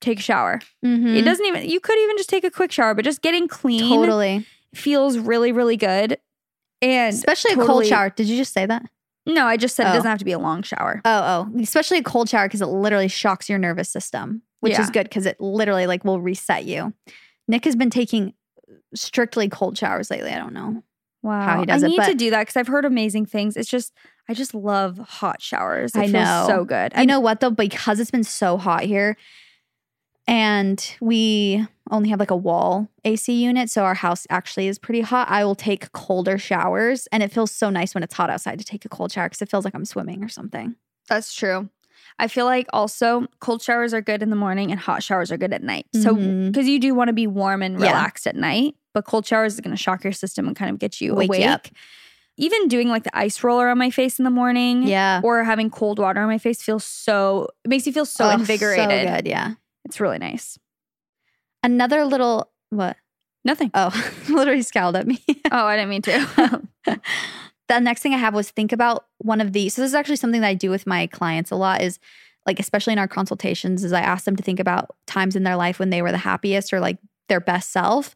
take a shower. It Mhm. doesn't even, you could even just take a quick shower, but just getting clean totally, feels really, really good. And especially a cold shower. Did you just say that? No, I just said Oh. it doesn't have to be a long shower. Oh, oh, especially a cold shower because it literally shocks your nervous system, which Yeah. is good because it literally like will reset you. Nick has been taking strictly cold showers lately. I don't know. Wow. how he does I it, need to do that because I've heard amazing things. It's just, I just love hot showers. It I feels know. so good. I know what though, because it's been so hot here, and we only have like a wall AC unit, so our house actually is pretty hot. I will take colder showers, and it feels so nice when it's hot outside to take a cold shower because it feels like I'm swimming or something. That's true. I feel like also cold showers are good in the morning and hot showers are good at night. So, mm-hmm. because you do want to be warm and Yeah. relaxed at night, but cold showers is going to shock your system and kind of get you Wake you awake. up. Even doing like the ice roller on my face in the morning Yeah, or having cold water on my face feels so, it makes you feel so Ugh, invigorated. So good, yeah. It's really nice. Another little what? Nothing. Oh, literally scowled at me. Oh, I didn't mean to. Oh. the next thing I have was think about one of these. So this is actually something that I do with my clients a lot is like especially in our consultations is I ask them to think about times in their life when they were the happiest or like their best self.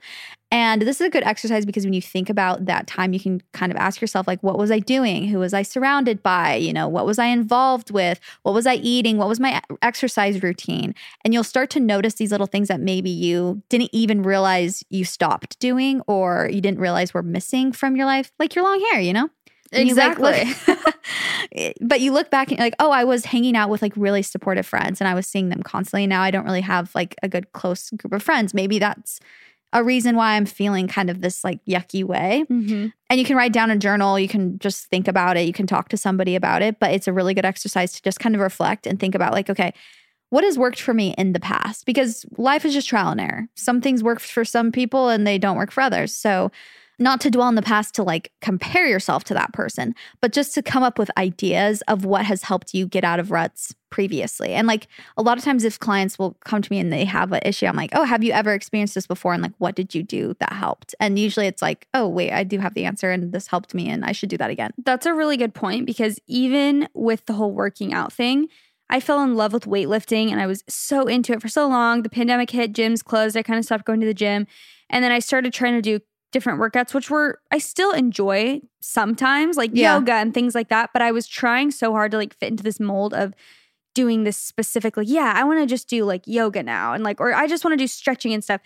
And this is a good exercise because when you think about that time you can kind of ask yourself like what was I doing? Who was I surrounded by? You know, what was I involved with? What was I eating? What was my exercise routine? And you'll start to notice these little things that maybe you didn't even realize you stopped doing or you didn't realize were missing from your life, like your long hair, you know? And you, like, look- Exactly. Eh, but you look back and you're like, oh, I was hanging out with like really supportive friends and I was seeing them constantly. Now I don't really have like a good close group of friends. Maybe that's a reason why I'm feeling kind of this like yucky way. mm-hmm. And you can write down a journal, you can just think about it, you can talk to somebody about it, but it's a really good exercise to just kind of reflect and think about like, okay, what has worked for me in the past? Because life is just trial and error. Some things work for some people and they don't work for others. So, not to dwell on the past to like compare yourself to that person, but just to come up with ideas of what has helped you get out of ruts previously. And like a lot of times, if clients will come to me and they have an issue, I'm like, oh, have you ever experienced this before? And like, what did you do that helped? And usually it's like, oh, wait, I do have the answer and this helped me and I should do that again. That's a really good point because even with the whole working out thing, I fell in love with weightlifting and I was so into it for so long. The pandemic hit, gyms closed. I kind of stopped going to the gym. And then I started trying to do different workouts, which were, I still enjoy sometimes, like Yeah. yoga and things like that. But I was trying so hard to like fit into this mold of doing this specifically. like, yeah, I want to just do like yoga now and like, or I just want to do stretching and stuff.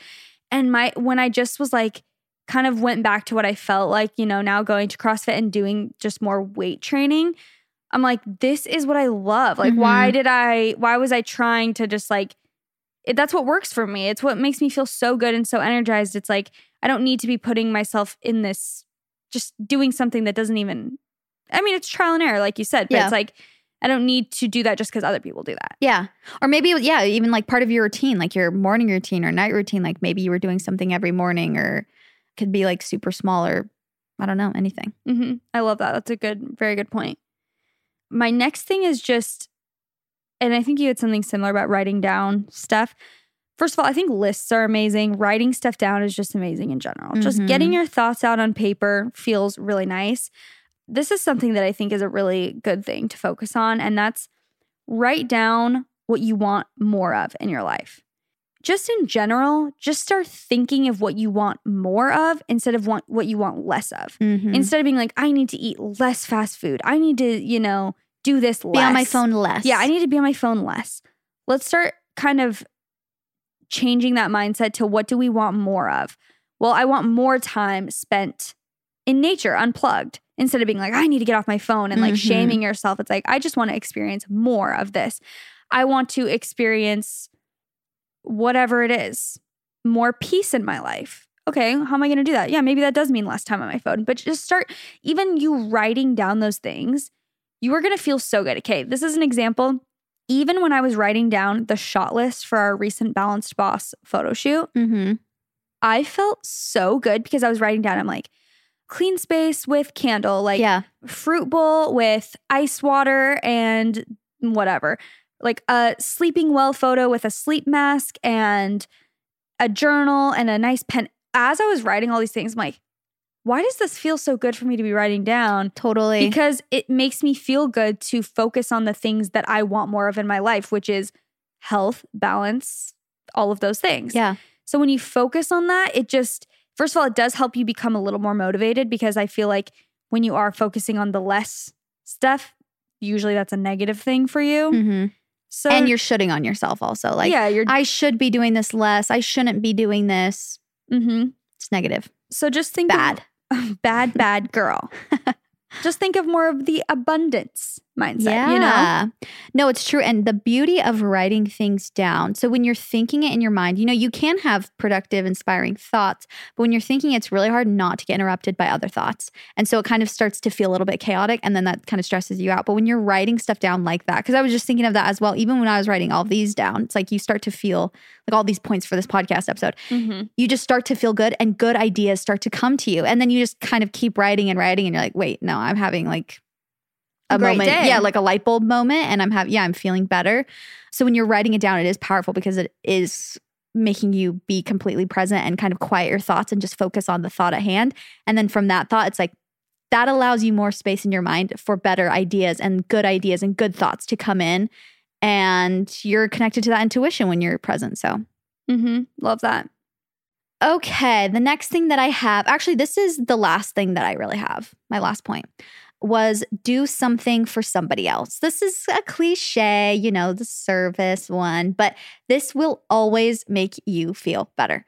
And my, when I just was like, kind of went back to what I felt like, you know, now going to CrossFit and doing just more weight training. I'm like, this is what I love. Like, why mm-hmm. did I, why was I trying to just like, it, that's what works for me. It's what makes me feel so good and so energized. It's like, I don't need to be putting myself in this, just doing something that doesn't even, I mean, it's trial and error, like you said, but Yeah. it's like, I don't need to do that just because other people do that. Yeah. Or maybe, yeah, even like part of your routine, like your morning routine or night routine. Like maybe you were doing something every morning or could be like super small or I don't know, anything. hmm I love that. That's a good, very good point. My next thing is just, and I think you had something similar about writing down stuff. First of all, I think lists are amazing. Writing stuff down is just amazing in general. Just Mhm. getting your thoughts out on paper feels really nice. This is something that I think is a really good thing to focus on, and that's write down what you want more of in your life. Just in general, just start thinking of what you want more of instead of want, what you want less of Mhm. instead of being like i need to eat less fast food i need to you know do this less be on my phone less. yeah i need to be on my phone less let's start kind of changing that mindset to what do we want more of well i want more time spent in nature unplugged instead of being like i need to get off my phone and like Mhm. shaming yourself it's like i just want to experience more of this i want to experience whatever it is more peace in my life. Okay, how am I going to do that? Yeah, maybe that does mean less time on my phone, but just start, even you writing down those things, you are going to feel so good. Okay, this is an example. Even when I was writing down the shot list for our recent Balanced Boss photo shoot, Mm-hmm. I felt so good because I was writing down, I'm like, clean space with candle, like yeah. fruit bowl with ice water and whatever. Like a sleeping well photo with a sleep mask and a journal and a nice pen. As I was writing all these things, I'm like, why does this feel so good for me to be writing down? Totally. Because it makes me feel good to focus on the things that I want more of in my life, which is health, balance, all of those things. yeah. So when you focus on that, it just, first of all, it does help you become a little more motivated because I feel like when you are focusing on the less stuff, usually that's a negative thing for you. hmm So, and you're shooting on yourself also. Like, yeah, you're, I should be doing this less. I shouldn't be doing this. hmm It's negative. so just think of- Bad. bad, girl. just think of more of the abundance mindset, you know? Yeah. No, it's true. And the beauty of writing things down. So when you're thinking it in your mind, you know, you can have productive, inspiring thoughts, but when you're thinking, it's really hard not to get interrupted by other thoughts. And so it kind of starts to feel a little bit chaotic and then that kind of stresses you out. But when you're writing stuff down like that, because I was just thinking of that as well, even when I was writing all these down, it's like you start to feel like all these points for this podcast episode Mhm. you just start to feel good and good ideas start to come to you. And then you just kind of keep writing and writing and you're like, wait, no, I'm having like a, great moment. day. Yeah, like a light bulb moment. And I'm having, yeah, I'm feeling better. So when you're writing it down, it is powerful because it is making you be completely present and kind of quiet your thoughts and just focus on the thought at hand. And then from that thought, it's like, that allows you more space in your mind for better ideas and good ideas and good thoughts to come in. And you're connected to that intuition when you're present. So mm-hmm. Love that. Okay, the next thing that I have, actually, this is the last thing that I really have. My last point was do something for somebody else. This is a cliche, you know, the service one, but this will always make you feel better.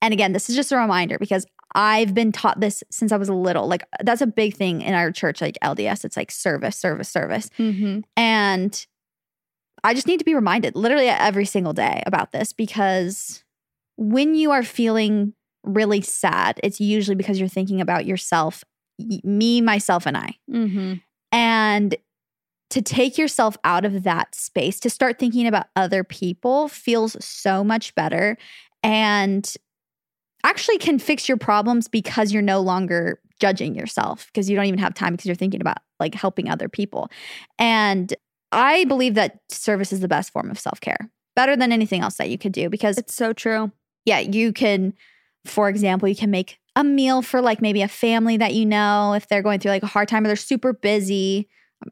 And again, this is just a reminder because I've been taught this since I was little. Like that's a big thing in our church, like LDS. It's like service, service, service. Mm-hmm. And I just need to be reminded literally every single day about this because when you are feeling really sad, it's usually because you're thinking about yourself, me, myself, and I. Mm-hmm. And to take yourself out of that space, to start thinking about other people feels so much better and actually can fix your problems because you're no longer judging yourself because you don't even have time because you're thinking about like helping other people. And I believe that service is the best form of self care, better than anything else that you could do because It's so true. yeah, you can, for example, you can make a meal for like maybe a family that you know if they're going through like a hard time or they're super busy.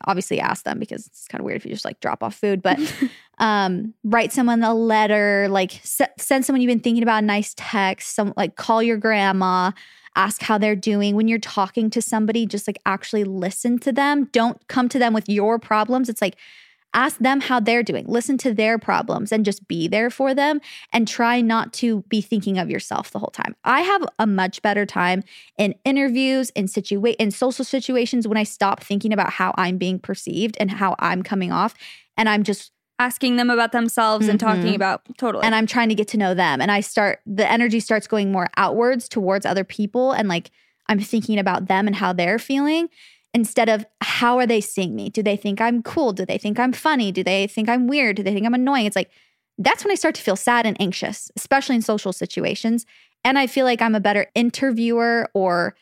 Obviously, ask them because it's kind of weird if you just like drop off food, but um, write someone a letter, like se- send someone you've been thinking about a nice text, some like call your grandma, ask how they're doing. When you're talking to somebody, just like actually listen to them. Don't come to them with your problems. It's like ask them how they're doing, listen to their problems, and just be there for them and try not to be thinking of yourself the whole time. I have a much better time in interviews, in situa- in social situations when I stop thinking about how I'm being perceived and how I'm coming off and I'm just Asking them about themselves and talking Mhm. about totally. and I'm trying to get to know them and I start the energy starts going more outwards towards other people and like I'm thinking about them and how they're feeling instead of how are they seeing me? Do they think I'm cool? Do they think I'm funny? Do they think I'm weird? Do they think I'm annoying? It's like that's when I start to feel sad and anxious, especially in social situations. And I feel like I'm a better interviewer or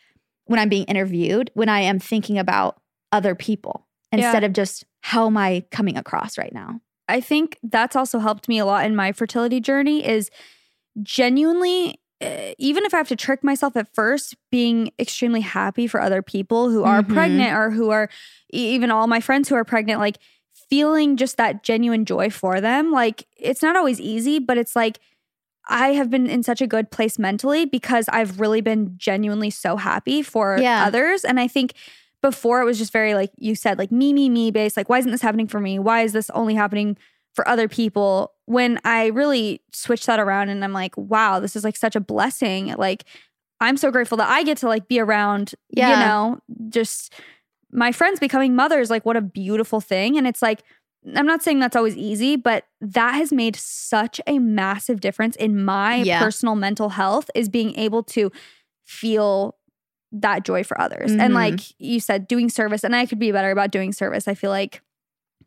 when I'm being interviewed when I am thinking about other people instead of just how am I coming across right now? I think that's also helped me a lot in my fertility journey is genuinely even if I have to trick myself at first, being extremely happy for other people who are Mhm. pregnant or who are even all my friends who are pregnant, like feeling just that genuine joy for them. Like it's not always easy, but it's like I have been in such a good place mentally because I've really been genuinely so happy for Yeah. others. And I think before it was just very like you said, like me, me, me based. Like, why isn't this happening for me? Why is this only happening for other people? When I really switch that around and I'm like, wow, this is like such a blessing. Like, I'm so grateful that I get to like be around, yeah. you know, just my friends becoming mothers. Like, what a beautiful thing. And it's like, I'm not saying that's always easy, but that has made such a massive difference in my Yeah. personal mental health is being able to feel that joy for others. Mhm. And like you said, doing service, and I could be better about doing service. I feel like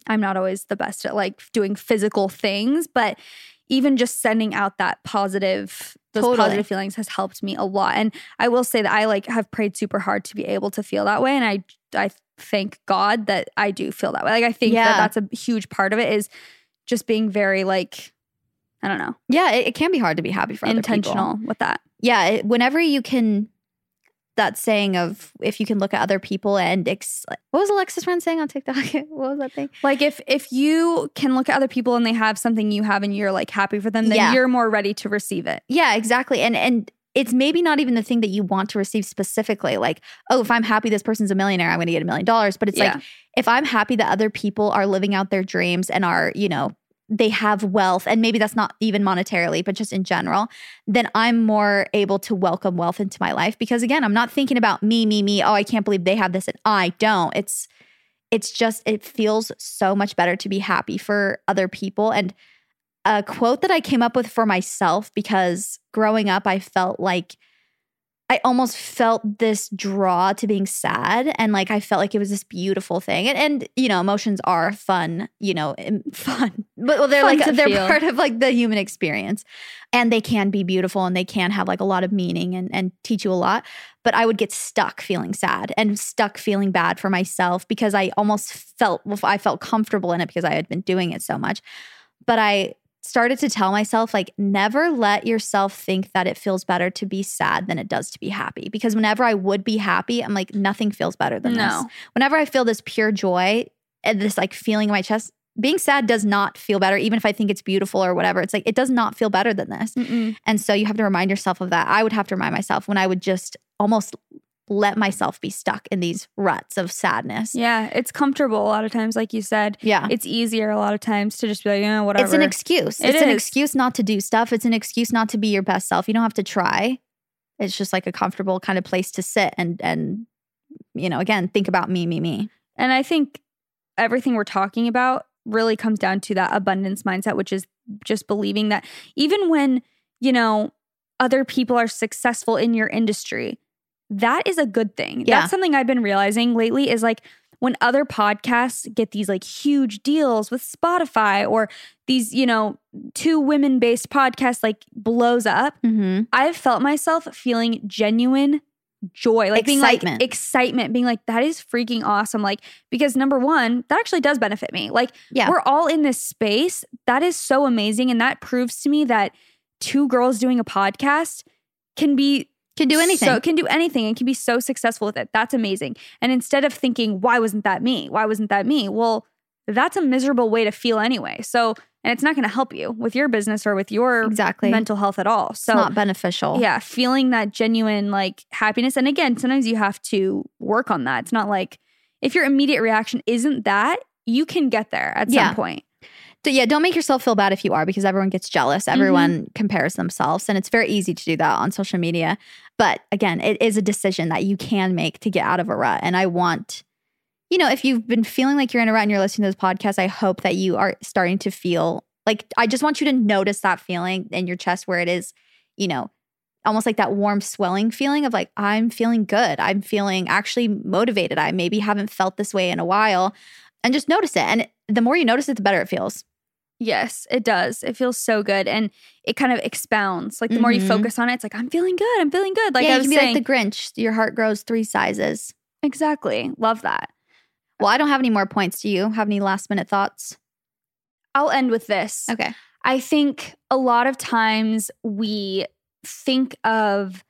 I'm not always the best at like doing physical things, but even just sending out that positive, those Totally. positive feelings has helped me a lot. And I will say that I like have prayed super hard to be able to feel that way. And I, I thank God that I do feel that way. Like I think Yeah. that that's a huge part of it is just being very like, I don't know, Yeah, it, it can be hard to be happy for other people. intentional with that. yeah it- whenever you can that saying of if you can look at other people and ex- what was alexis friend saying on tiktok what was that thing Like if if you can look at other people and they have something you have and you're like happy for them, then Yeah. you're more ready to receive it. yeah exactly and and it's maybe not even the thing that you want to receive specifically like oh if i'm happy this person's a millionaire i'm going to get a million dollars but it's Yeah. like if i'm happy that other people are living out their dreams and are you know they have wealth and maybe that's not even monetarily but just in general then i'm more able to welcome wealth into my life. Because again i'm not thinking about me me me. Oh i can't believe they have this and i don't. It's it's just it feels so much better to be happy for other people. And a quote that i came up with for myself because growing up i felt like I almost felt this draw to being sad and like I felt like it was this beautiful thing. And, and you know, emotions are fun, you know, fun. But well, they're Fun like they're feel. part of like the human experience. And they can be beautiful and they can have like a lot of meaning and, and teach you a lot. But I would get stuck feeling sad and stuck feeling bad for myself because I almost felt well, I felt comfortable in it because I had been doing it so much. But I started to tell myself like never let yourself think that it feels better to be sad than it does to be happy. Because whenever i would be happy i'm like nothing feels better than No. this whenever i feel this pure joy and this like feeling in my chest being sad does not feel better even if i think it's beautiful or whatever. It's like it does not feel better than this. Mm-mm. and so you have to remind yourself of that. I would have to remind myself when i would just almost let myself be stuck in these ruts of sadness Yeah, it's comfortable a lot of times, like you said. yeah It's easier a lot of times to just be like, yeah, whatever. It's an excuse. It it's an excuse not to do stuff. It's an excuse not to be your best self. You don't have to try. It's just like a comfortable kind of place to sit and and you know, again, think about me, me, me. And I think everything we're talking about really comes down to that abundance mindset, which is just believing that even when, you know, other people are successful in your industry, that is a good thing. Yeah. That's something I've been realizing lately is like when other podcasts get these like huge deals with Spotify or these, you know, two women based podcasts like blows up, Mm-hmm. I've felt myself feeling genuine joy, like being Excitement. like excitement, being like, that is freaking awesome. Like, because number one, that actually does benefit me. Like, Yeah. we're all in this space. That is so amazing. And that proves to me that two girls doing a podcast can be Can do anything. So can do anything and can be so successful with it. That's amazing. And instead of thinking, why wasn't that me? Why wasn't that me? Well, that's a miserable way to feel anyway. So, and it's not going to help you with your business or with your exactly. mental health at all. it's So, not beneficial. yeah, feeling that genuine like happiness. And again, sometimes you have to work on that. It's not like if your immediate reaction isn't that, you can get there at some Yeah. point. So, yeah, don't make yourself feel bad if you are because everyone gets jealous. Mm-hmm. Everyone compares themselves, and it's very easy to do that on social media. But again, it is a decision that you can make to get out of a rut. And I want, you know, if you've been feeling like you're in a rut and you're listening to this podcast, I hope that you are starting to feel like I just want you to notice that feeling in your chest where it is, you know, almost like that warm swelling feeling of like, I'm feeling good. I'm feeling actually motivated. I maybe haven't felt this way in a while. And just notice it. And the more you notice it, the better it feels. Yes, it does. It feels so good. And it kind of expounds. Like the more you Mhm. focus on it, it's like, I'm feeling good. I'm feeling good. Like yeah, I you was can be saying. like the Grinch. Your heart grows three sizes. exactly. Love that. Well, I don't have any more points. Do you have any last minute thoughts? I'll end with this. Okay. I think a lot of times we think of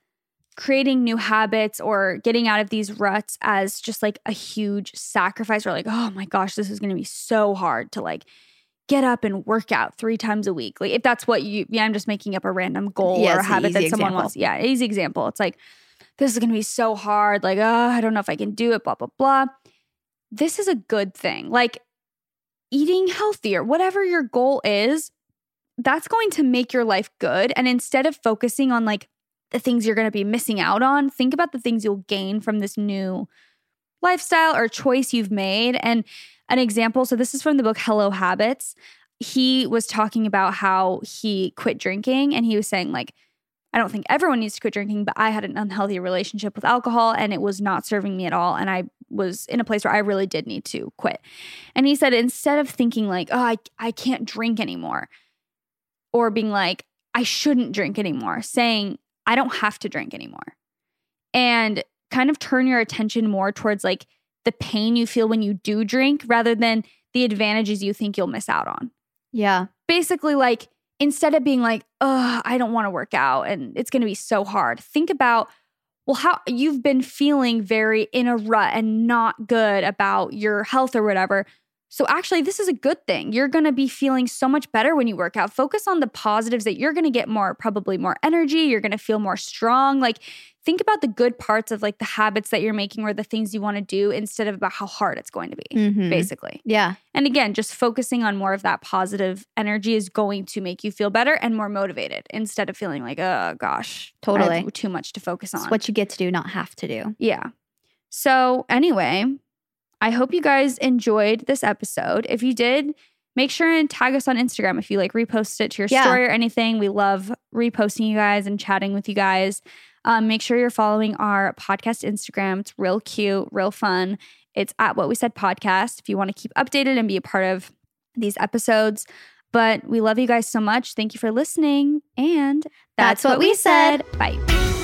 creating new habits or getting out of these ruts as just like a huge sacrifice. We're like, oh my gosh, this is going to be so hard to like get up and work out three times a week. Like if that's what you, yeah, I'm just making up a random goal Yeah, or a habit that someone example. wants. Yeah, easy example. It's like, this is going to be so hard. Like, oh, I don't know if I can do it, blah, blah, blah. This is a good thing. Like eating healthier, whatever your goal is, that's going to make your life good. And instead of focusing on like the things you're going to be missing out on, think about the things you'll gain from this new lifestyle or choice you've made. And an example so, this is from the book Hello Habits. He was talking about how he quit drinking and he was saying, like, I don't think everyone needs to quit drinking, but I had an unhealthy relationship with alcohol and it was not serving me at all. And I was in a place where I really did need to quit. And he said, instead of thinking like, oh, I, I can't drink anymore, or being like, I shouldn't drink anymore, saying, I don't have to drink anymore. And kind of turn your attention more towards like the pain you feel when you do drink rather than the advantages you think you'll miss out on Yeah. basically like instead of being like, oh, I don't want to work out and it's going to be so hard, think about, well, how you've been feeling very in a rut and not good about your health or whatever. So actually, this is a good thing. You're going to be feeling so much better when you work out. Focus on the positives that you're going to get more, probably more energy. You're going to feel more strong. Like, think about the good parts of like the habits that you're making or the things you want to do instead of about how hard it's going to be, Mhm. basically. Yeah. And again, just focusing on more of that positive energy is going to make you feel better and more motivated instead of feeling like, oh gosh, Totally. too much to focus on. It's what you get to do, not have to do. yeah. So, anyway, I hope you guys enjoyed this episode. If you did, make sure and tag us on Instagram if you like repost it to your Yeah. story or anything. We love reposting you guys and chatting with you guys. Um, make sure you're following our podcast Instagram. It's real cute, real fun. It's at What We Said Podcast if you want to keep updated and be a part of these episodes. But we love you guys so much. Thank you for listening. And That's what we said. Bye.